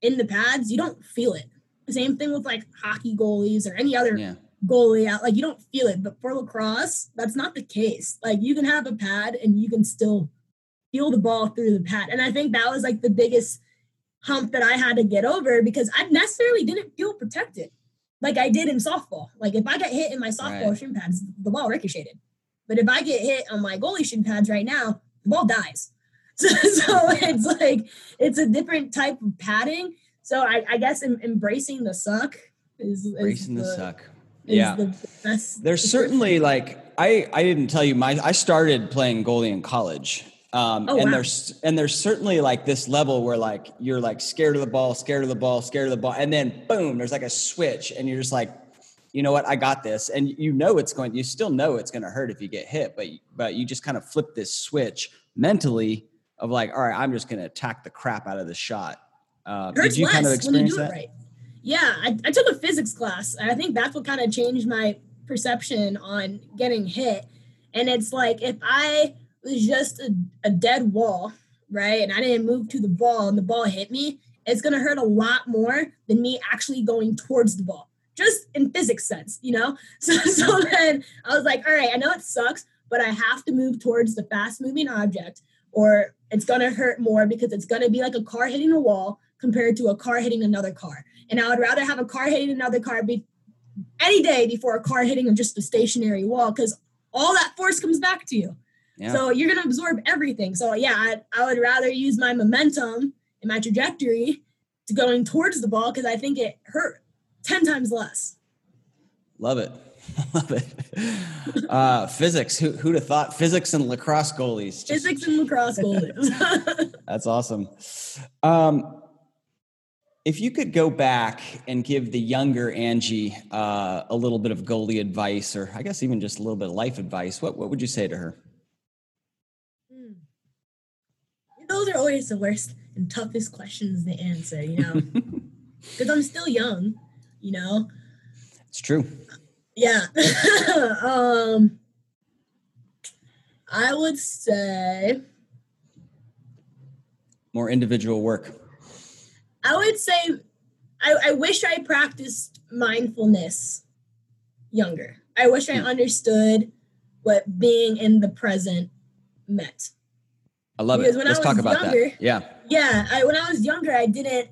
in the pads, you don't feel it. Same thing with like hockey goalies or any other Yeah. Goalie out. Like you don't feel it. But for lacrosse, that's not the case. Like you can have a pad and you can still feel the ball through the pad. And I think that was like the biggest hump that I had to get over because I necessarily didn't feel protected like I did in softball. Like if I got hit in my softball Right. shin pads, the ball ricocheted. But if I get hit on my goalie shin pads right now, the ball dies. So, so it's like it's a different type of padding. So I, I guess em- embracing the suck is, is Racing the, suck. Yeah. the best. There's certainly like I I didn't tell you my I started playing goalie in college. Um, Oh, and wow. there's and there's certainly like this level where like you're like scared of the ball, scared of the ball, scared of the ball, and then boom, there's like a switch, and you're just like, you know what, I got this, and you know it's going, you still know it's going to hurt if you get hit, but but you just kind of flip this switch mentally of like, all right, I'm just going to attack the crap out of the shot. Uh, did you kind of less when you experience that? right. Yeah, I, I took a physics class, and I think that's what kind of changed my perception on getting hit. And it's like if I was just a, a dead wall, right, and I didn't move to the ball, and the ball hit me, it's gonna hurt a lot more than me actually going towards the ball, just in physics sense, you know. So, so then I was like, all right, I know it sucks, but I have to move towards the fast moving object, or it's gonna hurt more because it's gonna be like a car hitting a wall compared to a car hitting another car. And I would rather have a car hitting another car be any day before a car hitting just a stationary wall because all that force comes back to you. Yeah. So you're gonna absorb everything. So yeah, I, I would rather use my momentum and my trajectory to going towards the ball because I think it hurt ten times less. Love it. Love it. Uh, physics. Who, who'd have thought physics and lacrosse goalies? Just- Physics and lacrosse goalies. That's awesome. Um, if you could go back and give the younger Angie uh, a little bit of goalie advice, or I guess even just a little bit of life advice, what, what would you say to her? Hmm. Those are always the worst and toughest questions to answer, you know, because I'm still young, you know. It's true. Yeah. um I would say More individual work. I would say I, I wish I practiced mindfulness younger. I wish I Hmm. understood what being in the present meant. I love Because it. when I Let's talk was about younger- that. Yeah. Yeah, I, when I was younger, I didn't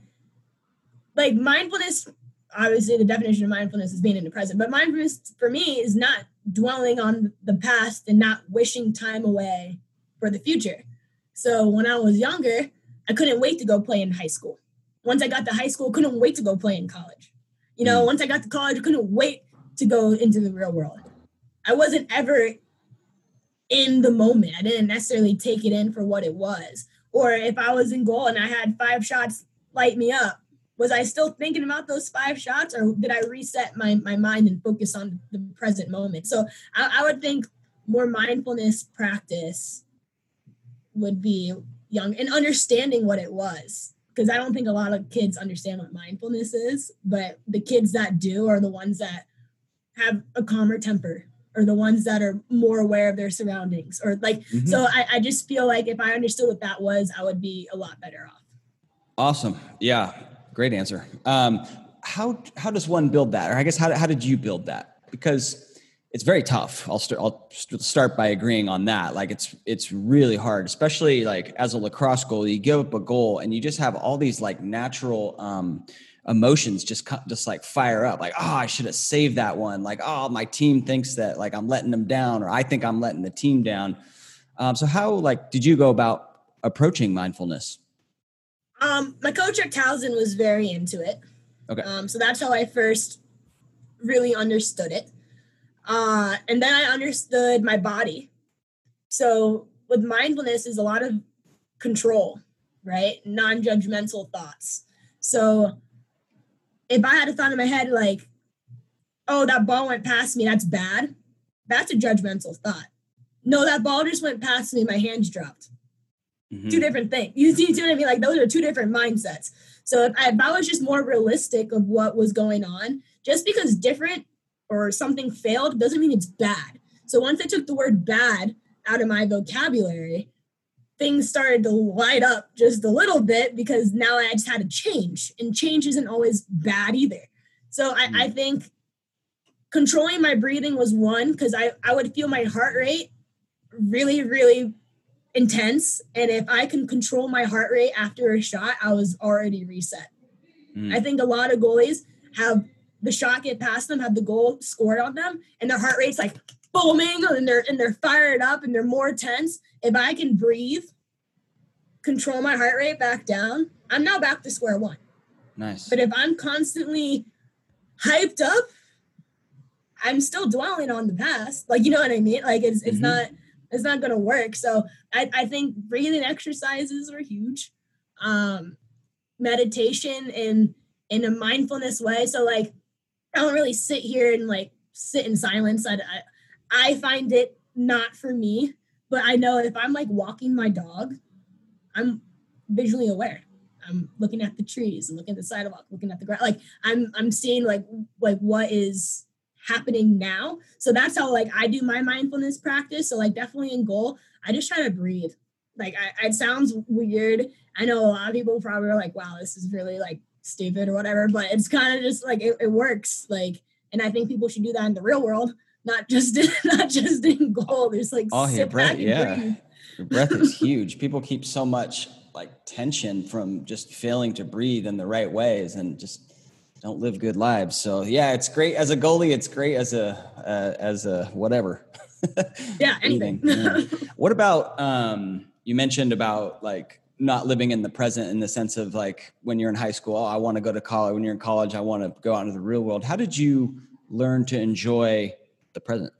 like mindfulness. Obviously, the definition of mindfulness is being in the present, but mindfulness for me is not dwelling on the past and not wishing time away for the future. So when I was younger, I couldn't wait to go play in high school. Once I got to high school, couldn't wait to go play in college. You know, Mm. once I got to college, couldn't wait to go into the real world. I wasn't ever in the moment. I didn't necessarily take it in for what it was. Or if I was in goal and I had five shots light me up, was I still thinking about those five shots or did I reset my, my mind and focus on the present moment? So I, I would think more mindfulness practice would be young and understanding what it was because I don't think a lot of kids understand what mindfulness is, but the kids that do are the ones that have a calmer temper or the ones that are more aware of their surroundings or like mm-hmm. so I, I just feel like if I understood what that was, I would be a lot better off. Awesome. Yeah. Great answer. Um, how how does one build that? Or I guess how, how did you build that? Because it's very tough. I'll start. I'll start by agreeing on that. Like it's it's really hard, especially like as a lacrosse goalie, you give up a goal and you just have all these like natural um, emotions just just like fire up. Like oh, I should have saved that one. Like oh, my team thinks that like I'm letting them down, or I think I'm letting the team down. Um, so how like did you go about approaching mindfulness? Um, my coach at Towson was very into it. Okay. Um, so that's how I first really understood it. Uh, and then I understood my body. So with mindfulness is a lot of control, right? Non-judgmental thoughts. So if I had a thought in my head like, oh, that ball went past me, that's bad, that's a judgmental thought. No, that ball just went past me, my hands dropped. Mm-hmm. Two different things. You see, you see what I mean? Like those are two different mindsets. So if I, if I was just more realistic of what was going on, just because different or something failed doesn't mean it's bad. So once I took the word bad out of my vocabulary, things started to light up just a little bit because now I just had to change, and change isn't always bad either. So I, I mm. think controlling my breathing was one because I, I would feel my heart rate really, really intense. And if I can control my heart rate after a shot, I was already reset. Mm. I think a lot of goalies have the shot get past them, have the goal scored on them, and their heart rate's like booming and they're and they're fired up and they're more tense. If I can breathe, control my heart rate back down, I'm now back to square one. Nice. But if I'm constantly hyped up, I'm still dwelling on the past. Like you know what I mean? Like it's it's mm-hmm. not it's not gonna work. So I, I think breathing exercises are huge. Um meditation in in a mindfulness way. So like I don't really sit here and like sit in silence. I, I, I find it not for me, but I know if I'm like walking my dog, I'm visually aware. I'm looking at the trees looking at the sidewalk, looking at the ground. Like I'm I'm seeing like like what is happening now. So that's how like I do my mindfulness practice. So like definitely in goal, I just try to breathe. Like I, it sounds weird. I know a lot of people probably are like, wow, this is really like stupid or whatever, but it's kind of just like it, it, works. Like, and I think people should do that in the real world, not just in, not just in goal. There's like oh, yeah, breath, yeah, breathe. your breath is huge. People keep so much like tension from just failing to breathe in the right ways and just don't live good lives. So yeah, it's great as a goalie. It's great as a uh, as a whatever. yeah, anything. yeah. What about um, you mentioned about like not living in the present in the sense of like when you're in high school, oh, I want to go to college. When you're in college, I want to go out into the real world. How did you learn to enjoy the present?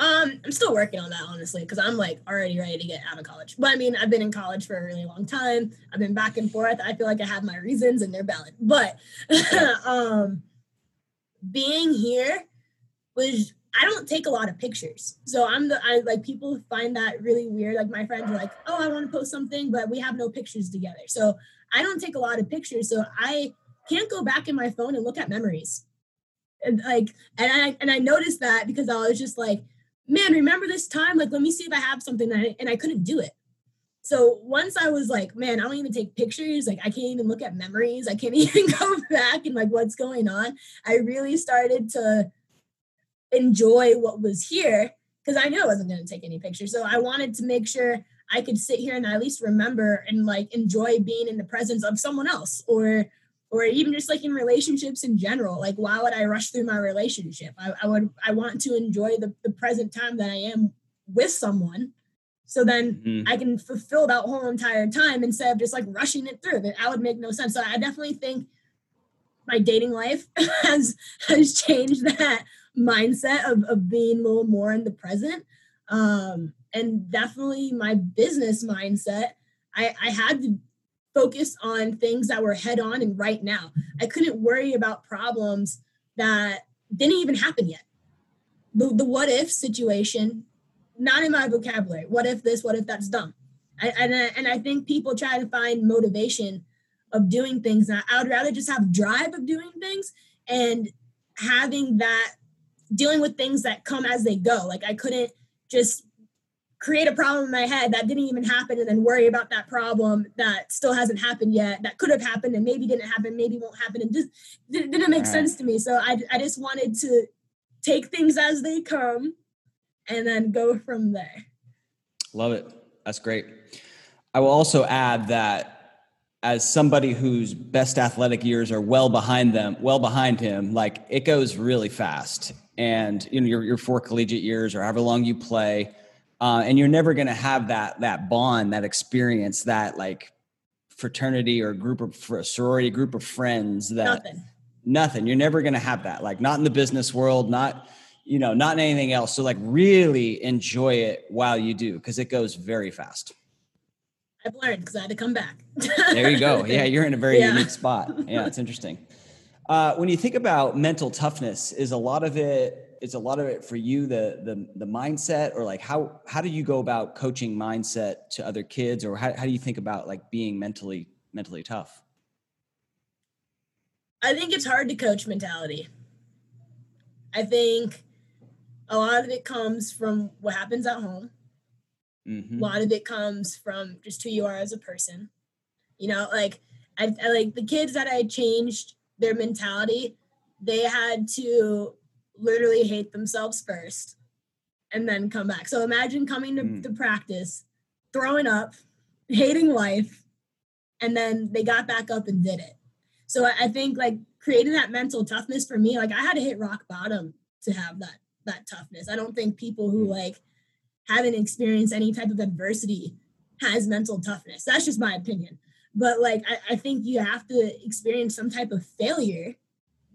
Um, I'm still working on that honestly because I'm like already ready to get out of college. But I mean, I've been in college for a really long time. I've been back and forth. I feel like I have my reasons and they're valid. But um, being here was I don't take a lot of pictures. So I'm the I like people find that really weird. Like my friends are like, "Oh, I want to post something, but we have no pictures together." So I don't take a lot of pictures. So I can't go back in my phone and look at memories. And like and I and I noticed that because I was just like, "Man, remember this time? Like let me see if I have something and I, and I couldn't do it." So once I was like, man, I don't even take pictures. Like I can't even look at memories. I can't even go back and like what's going on. I really started to enjoy what was here because I knew I wasn't going to take any pictures. So I wanted to make sure I could sit here and at least remember and like enjoy being in the presence of someone else or or even just like in relationships in general. Like why would I rush through my relationship? I, I would I want to enjoy the, the present time that I am with someone. So then mm-hmm. I can fulfill that whole entire time instead of just like rushing it through. That would make no sense. So I definitely think my dating life has has changed that mindset of, of being a little more in the present. Um, and definitely my business mindset, I, I had to focus on things that were head on and right now. I couldn't worry about problems that didn't even happen yet. the, the what if situation, not in my vocabulary. What if this, what if that's dumb? I, and, I, and I think people try to find motivation of doing things. I I would rather just have drive of doing things and having that dealing with things that come as they go. Like I couldn't just create a problem in my head that didn't even happen and then worry about that problem that still hasn't happened yet that could have happened and maybe didn't happen maybe won't happen and just didn't make sense to me. So I, I just wanted to take things as they come and then go from there. Love it. That's great. I will also add that as somebody whose best athletic years are well behind them well behind him like it goes really fast. And you know your, your four collegiate years or however long you play uh, and you're never going to have that that bond that experience that like fraternity or group of for a sorority group of friends that nothing, nothing. you're never going to have that. Like not in the business world not you know not in anything else. So like really enjoy it while you do because it goes very fast i've learned because i had to come back. There you go. Yeah you're in a very yeah. unique spot. Yeah it's interesting. Uh, when you think about mental toughness is a lot of it is a lot of it for you the the the mindset or like how how do you go about coaching mindset to other kids or how, how do you think about like being mentally mentally tough? I think it's hard to coach mentality. I think a lot of it comes from what happens at home mm-hmm. a lot of it comes from just who you are as a person you know like I, I like the kids that i changed their mentality they had to literally hate themselves first and then come back. So imagine coming to, mm. to practice, throwing up, hating life, and then they got back up and did it. So I, I think like creating that mental toughness for me, like I had to hit rock bottom to have that that toughness. I don't think people who mm. like haven't experienced any type of adversity has mental toughness. That's just my opinion. But like I, I think you have to experience some type of failure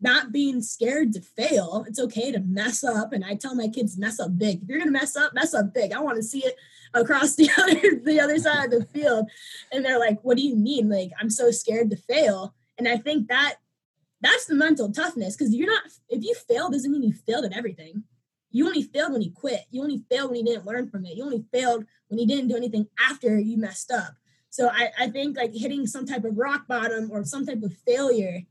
not being scared to fail. It's okay to mess up. And I tell my kids, mess up big. If you're gonna mess up, mess up big. I want to see it across the other the other side of the field. And they're like, what do you mean? Like, I'm so scared to fail. And I think that that's the mental toughness because you're not if you fail doesn't mean you failed at everything. You only failed when you quit. You only failed when you didn't learn from it. You only failed when you didn't do anything after you messed up. So I, I think like hitting some type of rock bottom or some type of failure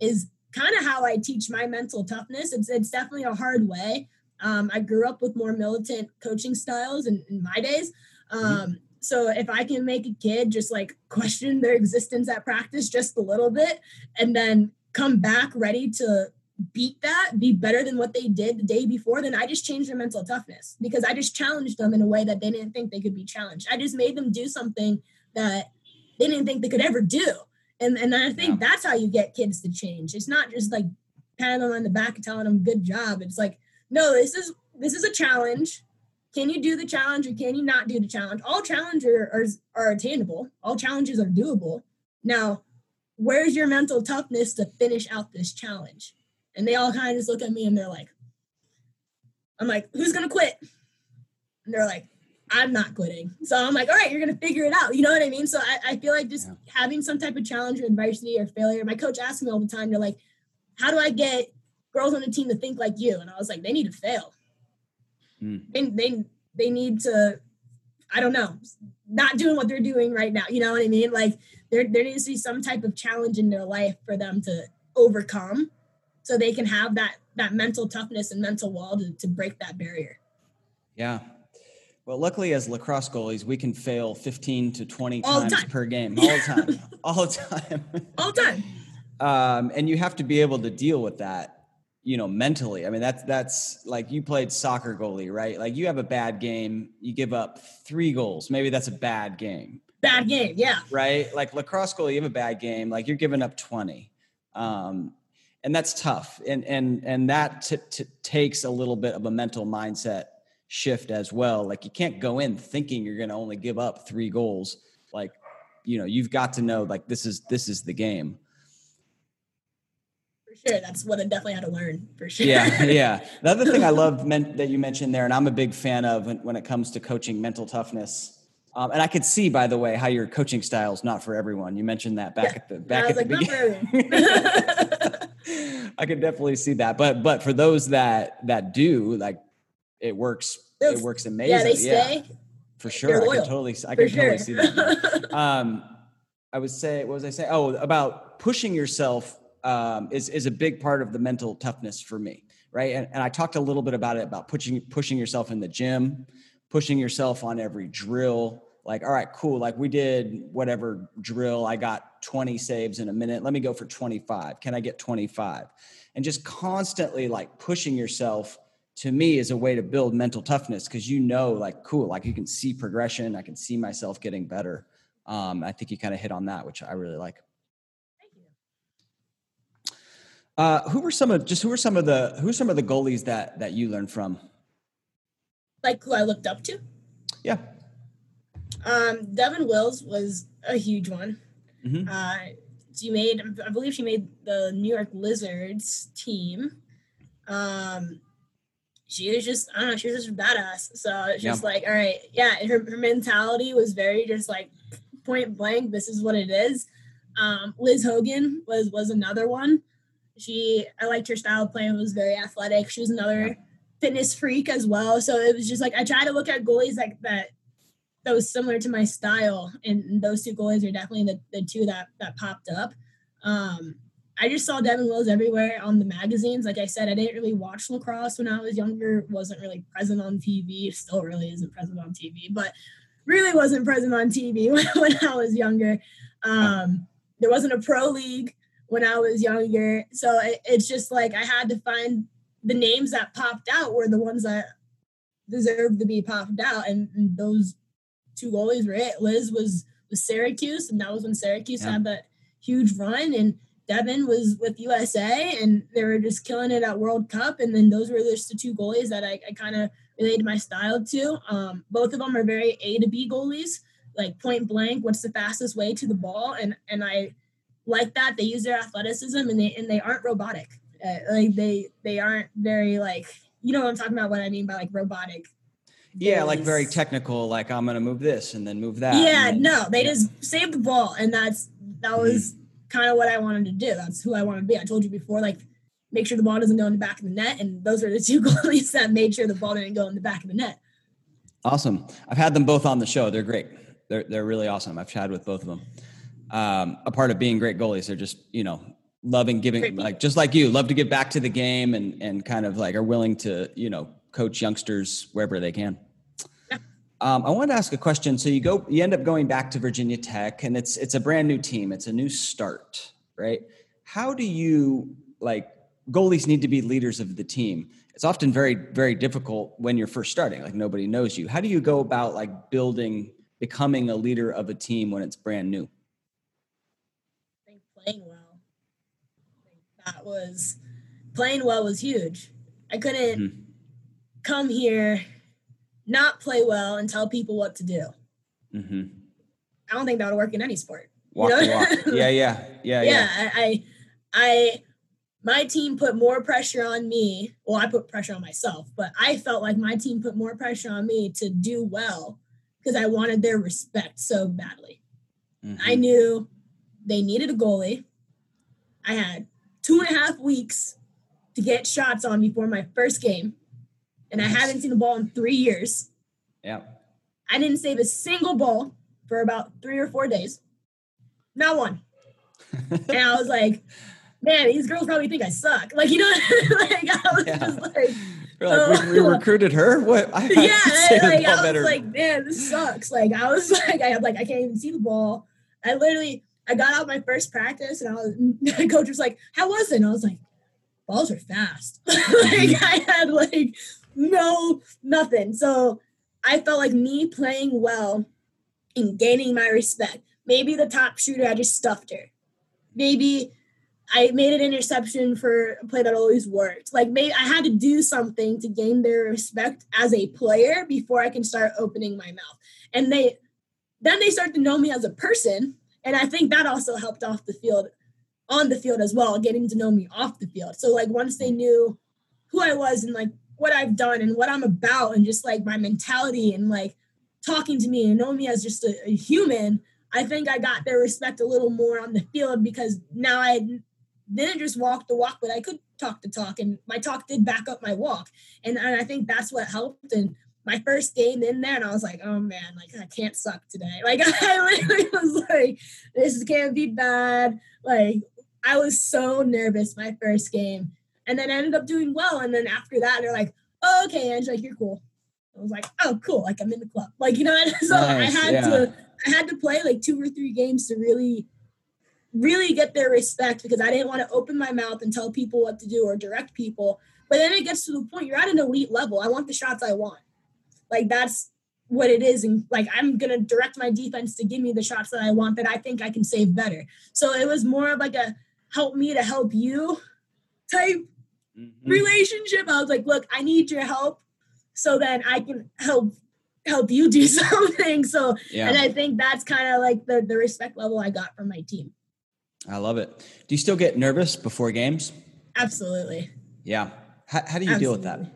is kind of how I teach my mental toughness. It's it's definitely a hard way. Um, I grew up with more militant coaching styles in, in my days. Mm-hmm. Um, mm-hmm. So if I can make a kid just like question their existence at practice just a little bit, and then come back ready to beat that, be better than what they did the day before, then I just changed their mental toughness because I just challenged them in a way that they didn't think they could be challenged. I just made them do something that they didn't think they could ever do. And and I think yeah. that's how you get kids to change. It's not just like patting them on the back and telling them good job. It's like, no, this is this is a challenge. Can you do the challenge or can you not do the challenge? All challenges are, are attainable. All challenges are doable. Now, where's your mental toughness to finish out this challenge? And they all kind of just look at me and they're like, I'm like, who's gonna quit? And they're like, I'm not quitting. So I'm like, all right, you're gonna figure it out. You know what I mean? So I, I feel like just yeah. having some type of challenge or adversity or failure. My coach asks me all the time, they're like, how do I get girls on the team to think like you? And I was like, they need to fail. Mm. They, they they need to, I don't know, not doing what they're doing right now. You know what I mean? Like there there needs to be some type of challenge in their life for them to overcome so they can have that that mental toughness and mental wall to, to break that barrier. Yeah, well, luckily, as lacrosse goalies, we can fail 15 to 20 all times per game all the time. all the time. all the time. Um, and you have to be able to deal with that, you know, mentally. I mean, that's that's like you played soccer goalie, right? Like you have a bad game, you give up three goals. Maybe that's a bad game. Bad game, yeah. Right? Like lacrosse goalie, you have a bad game, like you're giving up 20. Um, and that's tough. And and and that t- t- takes a little bit of a mental mindset shift as well. Like you can't go in thinking you're going to only give up three goals. Like, you know, you've got to know like this is this is the game. For sure, that's what I definitely had to learn. For sure. Yeah, yeah. The other thing I love men- that you mentioned there, and I'm a big fan of when, when it comes to coaching mental toughness. Um, and I could see, by the way, how your coaching style is not for everyone. You mentioned that back yeah. at the back at like, the beginning. I can definitely see that, but but for those that that do, like it works. Those- it works amazing. Yeah, they stay. for sure. I can totally, I can totally see that. um, I would say, what was I saying? Oh, about pushing yourself um, is is a big part of the mental toughness for me, right? And, and I talked a little bit about it about pushing pushing yourself in the gym, pushing yourself on every drill. Like, all right, cool. Like we did whatever drill. I got 20 saves in a minute. Let me go for 25. Can I get 25? And just constantly like pushing yourself to me is a way to build mental toughness because you know, like, cool, like you can see progression. I can see myself getting better. Um, I think you kind of hit on that, which I really like. Thank you. Uh, who were some of just who were some of the who are some of the goalies that that you learned from? Like who I looked up to. Yeah. Um, Devon Wills was a huge one. Mhm. Uh, she made, I believe, she made the New York Lizards team. Um, she was just, I don't know, she was just badass. So it's just Yeah. like, all right, yeah. Her, her mentality was very just like point blank. This is what it is. Um, Liz Hogan was was another one. She, I liked her style of play. It was very athletic. She was another fitness freak as well. So it was just like I try to look at goalies like that that was similar to my style, and those two goalies are definitely the, the two that that popped up. Um, I just saw Devon Wills everywhere on the magazines. Like I said, I didn't really watch lacrosse when I was younger. wasn't really present on TV. Still really isn't present on TV, but really wasn't present on TV when, when I was younger. Um, there wasn't a pro league when I was younger, so it, it's just like I had to find the names that popped out were the ones that deserved to be popped out, and, and those two goalies were it. Liz was with Syracuse, and that was when Syracuse Yeah. had that huge run, and Devon was with USA, and they were just killing it at World Cup. And then those were just the two goalies that I, I kind of related my style to. Um, both of them are very A to B goalies, like point blank. What's the fastest way to the ball? And and I like that they use their athleticism, and they and they aren't robotic. Uh, like they they aren't very like you know what I'm talking about. What I mean by like robotic. Yeah, like very technical. Like I'm gonna move this and then move that. Yeah, then- no, they yeah. just saved the ball, and that's that was kind of what I wanted to do. That's who I wanted to be. I told you before, like make sure the ball doesn't go in the back of the net, and those are the two goalies that made sure the ball didn't go in the back of the net. Awesome. I've had them both on the show. They're great. They're they're really awesome. I've chatted with both of them. Um, a part of being great goalies, they're just you know loving giving like just like you love to give back to the game and and kind of like are willing to you know coach youngsters wherever they can. Yeah. Um, I wanted to ask a question. So you go, you end up going back to Virginia Tech, and it's it's a brand new team. It's a new start, right? How do you like goalies need to be leaders of the team? It's often very very difficult when you're first starting. Like nobody knows you. How do you go about like building, becoming a leader of a team when it's brand new? I think playing well. I think that was playing well was huge. I couldn't Mhm. Come here, not play well, and tell people what to do. Mm-hmm. I don't think that would work in any sport. Walk You know? walk. Yeah, yeah, yeah, yeah. yeah, I, I, my team put more pressure on me. Well, I put pressure on myself, but I felt like my team put more pressure on me to do well because I wanted their respect so badly. Mhm. I knew they needed a goalie. I had two and a half weeks to get shots on before my first game, and I mm-hmm. haven't seen the ball in three years. yeah. I didn't save a single ball for about three or four days. Not one. and I was like, man, these girls probably think I suck. Like, you know, like I was Yeah. just like, like, we, we recruited her. What? I, I yeah, the like, I was better. like, man, this sucks. Like, I was like, I like, I can't even see the ball. I literally, I got out my first practice, and I was, the coach was like, "How was it?" And I was like, "Balls are fast." like, mm-hmm. I had like no nothing. So I felt like me playing well and gaining my respect. Maybe the top shooter, I just stuffed her. Maybe I made an interception for a play that always worked. Like maybe I had to do something to gain their respect as a player before I can start opening my mouth. And they then they start to know me as a person. And I think that also helped off the field, on the field as well, getting to know me off the field. So like once they knew who I was and like what I've done and what I'm about and just like my mentality and like talking to me and knowing me as just a, a human, I think I got their respect a little more on the field because now I didn't just walk the walk, but I could talk the talk, and my talk did back up my walk, and, and I think that's what helped. And my first game in there, and I was like, oh man, like I can't suck today. Like I literally was like, this can't be bad. Like I was so nervous my first game, and then I ended up doing well. And then after that, they're like, oh, okay, Ange, like you're cool. I was like, oh, cool, like I'm in the club, like you know. So nice, I had yeah. to, I had to play like two or three games to really really get their respect because I didn't want to open my mouth and tell people what to do or direct people. But then it gets to the point you're at an elite level. I want the shots I want. Like that's what it is. And like I'm gonna direct my defense to give me the shots that I want that I think I can save better. So it was more of like a help me to help you type mm-hmm. relationship. I was like, look, I need your help so that I can help help you do something. So yeah. and I think that's kind of like the the respect level I got from my team. I love it. Do you still get nervous before games? Absolutely. Yeah. How, how do you Absolutely. deal with that?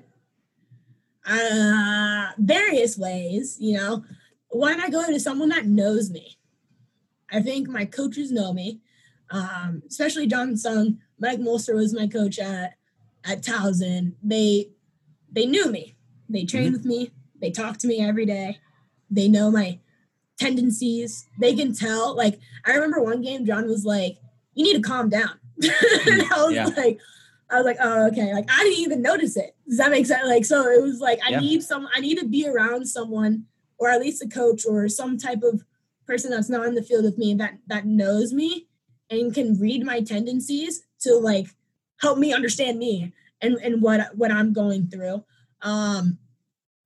Uh, various ways, you know. When I go to someone that knows me, I think my coaches know me, um, especially John Sung. Mike Molster was my coach at at Towson. They they knew me. They trained mm-hmm. with me. They talk to me every day. They know my tendencies. They can tell. Like I remember one game, John was like, "You need to calm down." and I was yeah. like, I was like, "Oh, okay." Like I didn't even notice it. Does that make sense? Like so, it was like I yeah. need some. I need to be around someone, or at least a coach, or some type of person that's not in the field with me that that knows me and can read my tendencies to like help me understand me and and what what I'm going through. Um,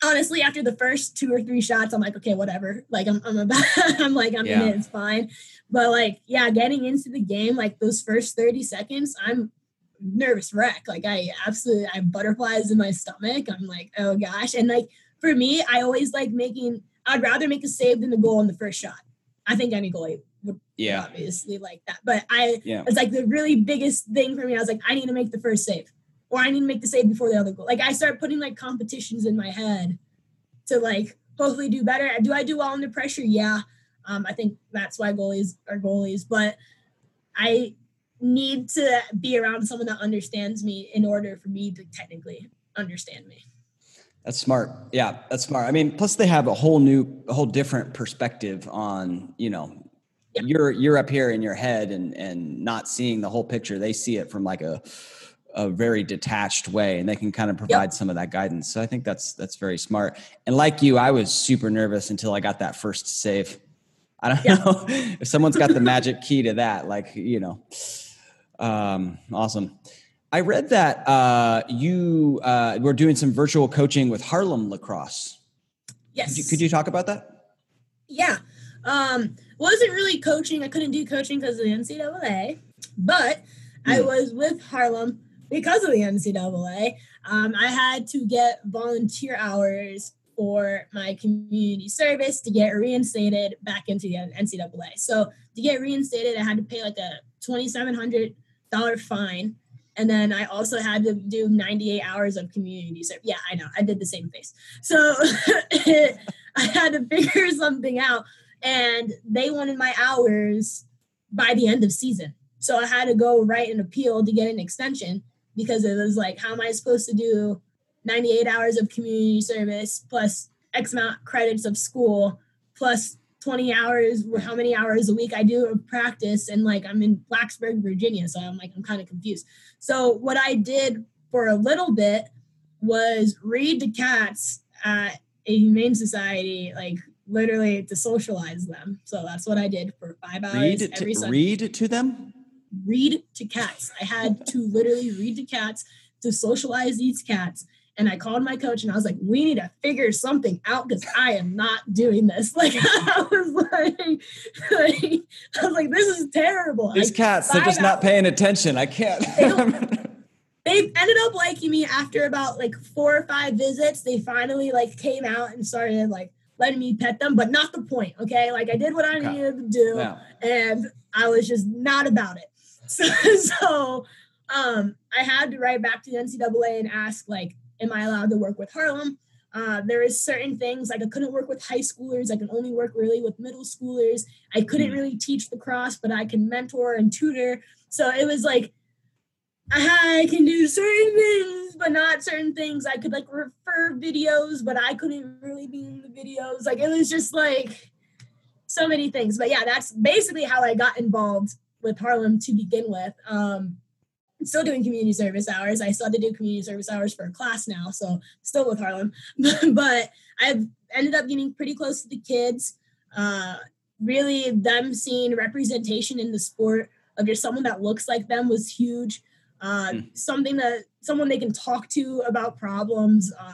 honestly, after the first two or three shots, I'm like, okay, whatever. Like I'm, I'm about, I'm like, I'm yeah. in it. It's fine. But like, yeah, getting into the game, like those first 30 seconds, I'm nervous wreck. Like I absolutely, I have butterflies in my stomach. I'm like, oh gosh. And like, for me, I always like making, I'd rather make a save than a goal in the first shot. I think any goalie yeah. obviously like that. But I, yeah. it's like the really biggest thing for me. I was like, I need to make the first save or I need to make the save before the other goal. Like I start putting like competitions in my head to like hopefully do better. Do I do well under pressure? Yeah. Um, I think that's why goalies are goalies, but I need to be around someone that understands me in order for me to technically understand me. That's smart. Yeah, that's smart. I mean, plus they have a whole new, a whole different perspective on, you know, yeah. you're you're up here in your head and and not seeing the whole picture. They see it from like a a very detached way and they can kind of provide yep. some of that guidance so i think that's that's very smart and like you i was super nervous until i got that first save i don't yep. know if someone's got the magic key to that like you know um, awesome i read that uh, you uh, were doing some virtual coaching with harlem lacrosse yes could you, could you talk about that yeah um wasn't really coaching i couldn't do coaching because of the ncaa but mm. I hmm. was with Harlem because of the NCAA, um, I had to get volunteer hours for my community service to get reinstated back into the NCAA. So to get reinstated, I had to pay like a $2,700 fine. And then I also had to do 98 hours of community service. Yeah, I know. I did the same face. So I had to figure something out. And they wanted my hours by the end of season. So I had to go write an appeal to get an extension because it was like, how am I supposed to do 98 hours of community service plus X amount credits of school plus 20 hours, how many hours a week I do of practice. And like, I'm in Blacksburg, Virginia. So I'm like, I'm kind of confused. So what I did for a little bit was read to cats at a humane society, like literally to socialize them. So that's what I did for five hours read every to, Sunday. Read to them? read to cats. I had to literally read to cats to socialize these cats. And I called my coach and I was like, we need to figure something out because I am not doing this. Like I was like, like, I was like, this is terrible. These cats, they're just not paying attention. I can't. they ended up liking me after about like four or five visits. They finally like came out and started like letting me pet them, but not the point. Okay. Like I did what I okay. needed to do. Yeah. And I was just not about it. So, so um, I had to write back to the NCAA and ask, like, am I allowed to work with Harlem? Uh, there is certain things like I couldn't work with high schoolers. I can only work really with middle schoolers. I couldn't hmm. really teach lacrosse, but I can mentor and tutor. So it was like I can do certain things, but not certain things. I could like refer videos, but I couldn't really be in the videos. Like it was just like so many things. But yeah, that's basically how I got involved with Harlem to begin with. Um, I'm still doing community service hours. I still have to do community service hours for a class now, so still with Harlem. but I've ended up getting pretty close to the kids. Uh, really, them seeing representation in the sport of just someone that looks like them was huge. Uh, mm. Something that someone they can talk to about problems, uh,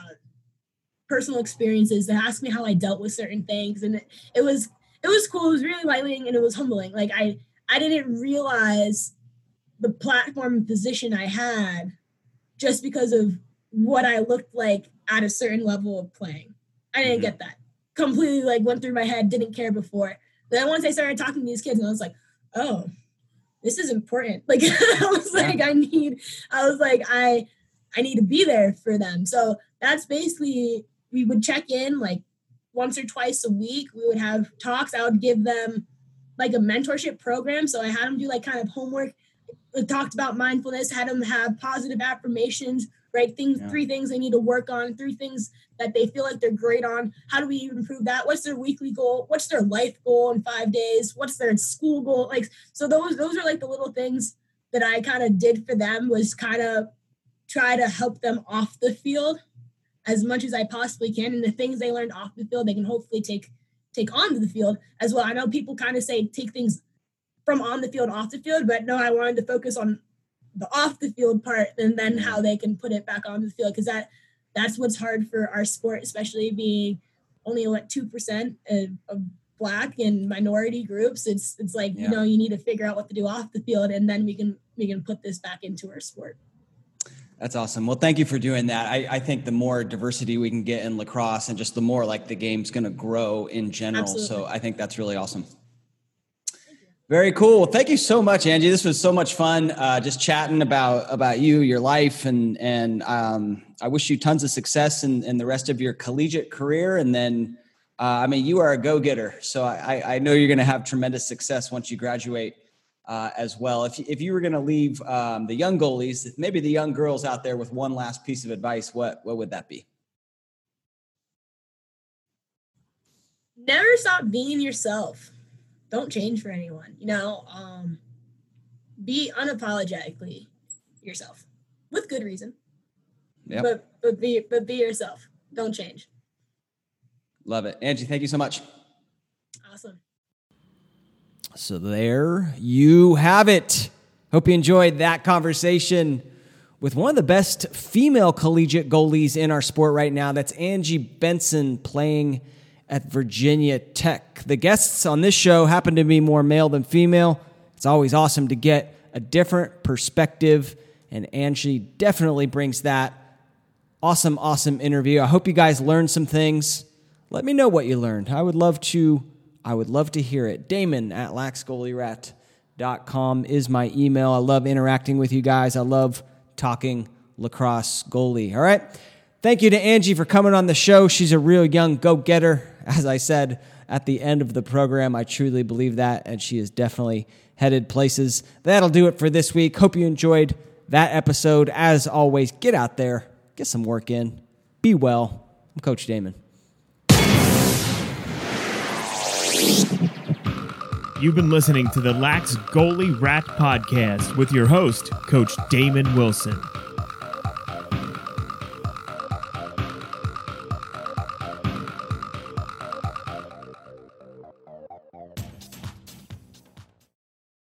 personal experiences. They asked me how I dealt with certain things, and it, it was it was cool. It was really lightning and it was humbling. Like I I didn't realize the platform position I had just because of what I looked like at a certain level of playing. I didn't mm-hmm. get that. Completely like went through my head, didn't care before. Then once I started talking to these kids, and I was like, oh, this is important. Like I was yeah. like, I need, I was like, I I need to be there for them. So that's basically we would check in like once or twice a week. We would have talks. I would give them like a mentorship program. So I had them do like kind of homework we talked about mindfulness, had them have positive affirmations, right? Things, yeah. three things they need to work on, three things that they feel like they're great on. How do we improve that? What's their weekly goal? What's their life goal in five days? What's their school goal? Like, so those those are like the little things that I kind of did for them was kind of try to help them off the field as much as I possibly can. And the things they learned off the field, they can hopefully take take onto the field as well. I know people kind of say take things from on the field, off the field. But no, I wanted to focus on the off the field part and then mm-hmm. how they can put it back on the field because that that's what's hard for our sport, especially being only like two percent of, black and minority groups. It's it's like yeah. you know you need to figure out what to do off the field, and then we can we can put this back into our sport. That's awesome. Well, thank you for doing that. I, I, think the more diversity we can get in lacrosse and just the more like the game's going to grow in general. Absolutely. So I think that's really awesome. Very cool. Thank you so much, Angie. This was so much fun, uh, just chatting about about you, your life, and and um, I wish you tons of success in, in the rest of your collegiate career. And then, uh, I mean, you are a go getter, so I, I know you're going to have tremendous success once you graduate uh, as well. If if you were going to leave um, the young goalies, maybe the young girls out there with one last piece of advice, what what would that be? Never stop being yourself don't change for anyone. You know, um, be unapologetically yourself with good reason. Yeah. But but be but be yourself. Don't change. Love it, Angie. Thank you so much. Awesome. So there you have it. Hope you enjoyed that conversation with one of the best female collegiate goalies in our sport right now. That's Angie Benson playing at Virginia Tech. The guests on this show happen to be more male than female. It's always awesome to get a different perspective, and Angie definitely brings that. Awesome, awesome interview. I hope you guys learned some things. Let me know what you learned. I would love to. I would love to hear it. Damon at laxgoalierat.com is my email. I love interacting with you guys. I love talking lacrosse goalie. All right. Thank you to Angie for coming on the show. She's a real young go getter. As I said at the end of the program, I truly believe that, and she is definitely headed places. That'll do it for this week. Hope you enjoyed that episode. As always, get out there, get some work in, be well. I'm Coach Damon. You've been listening to the Lax Goalie Rat Podcast with your host, Coach Damon Wilson.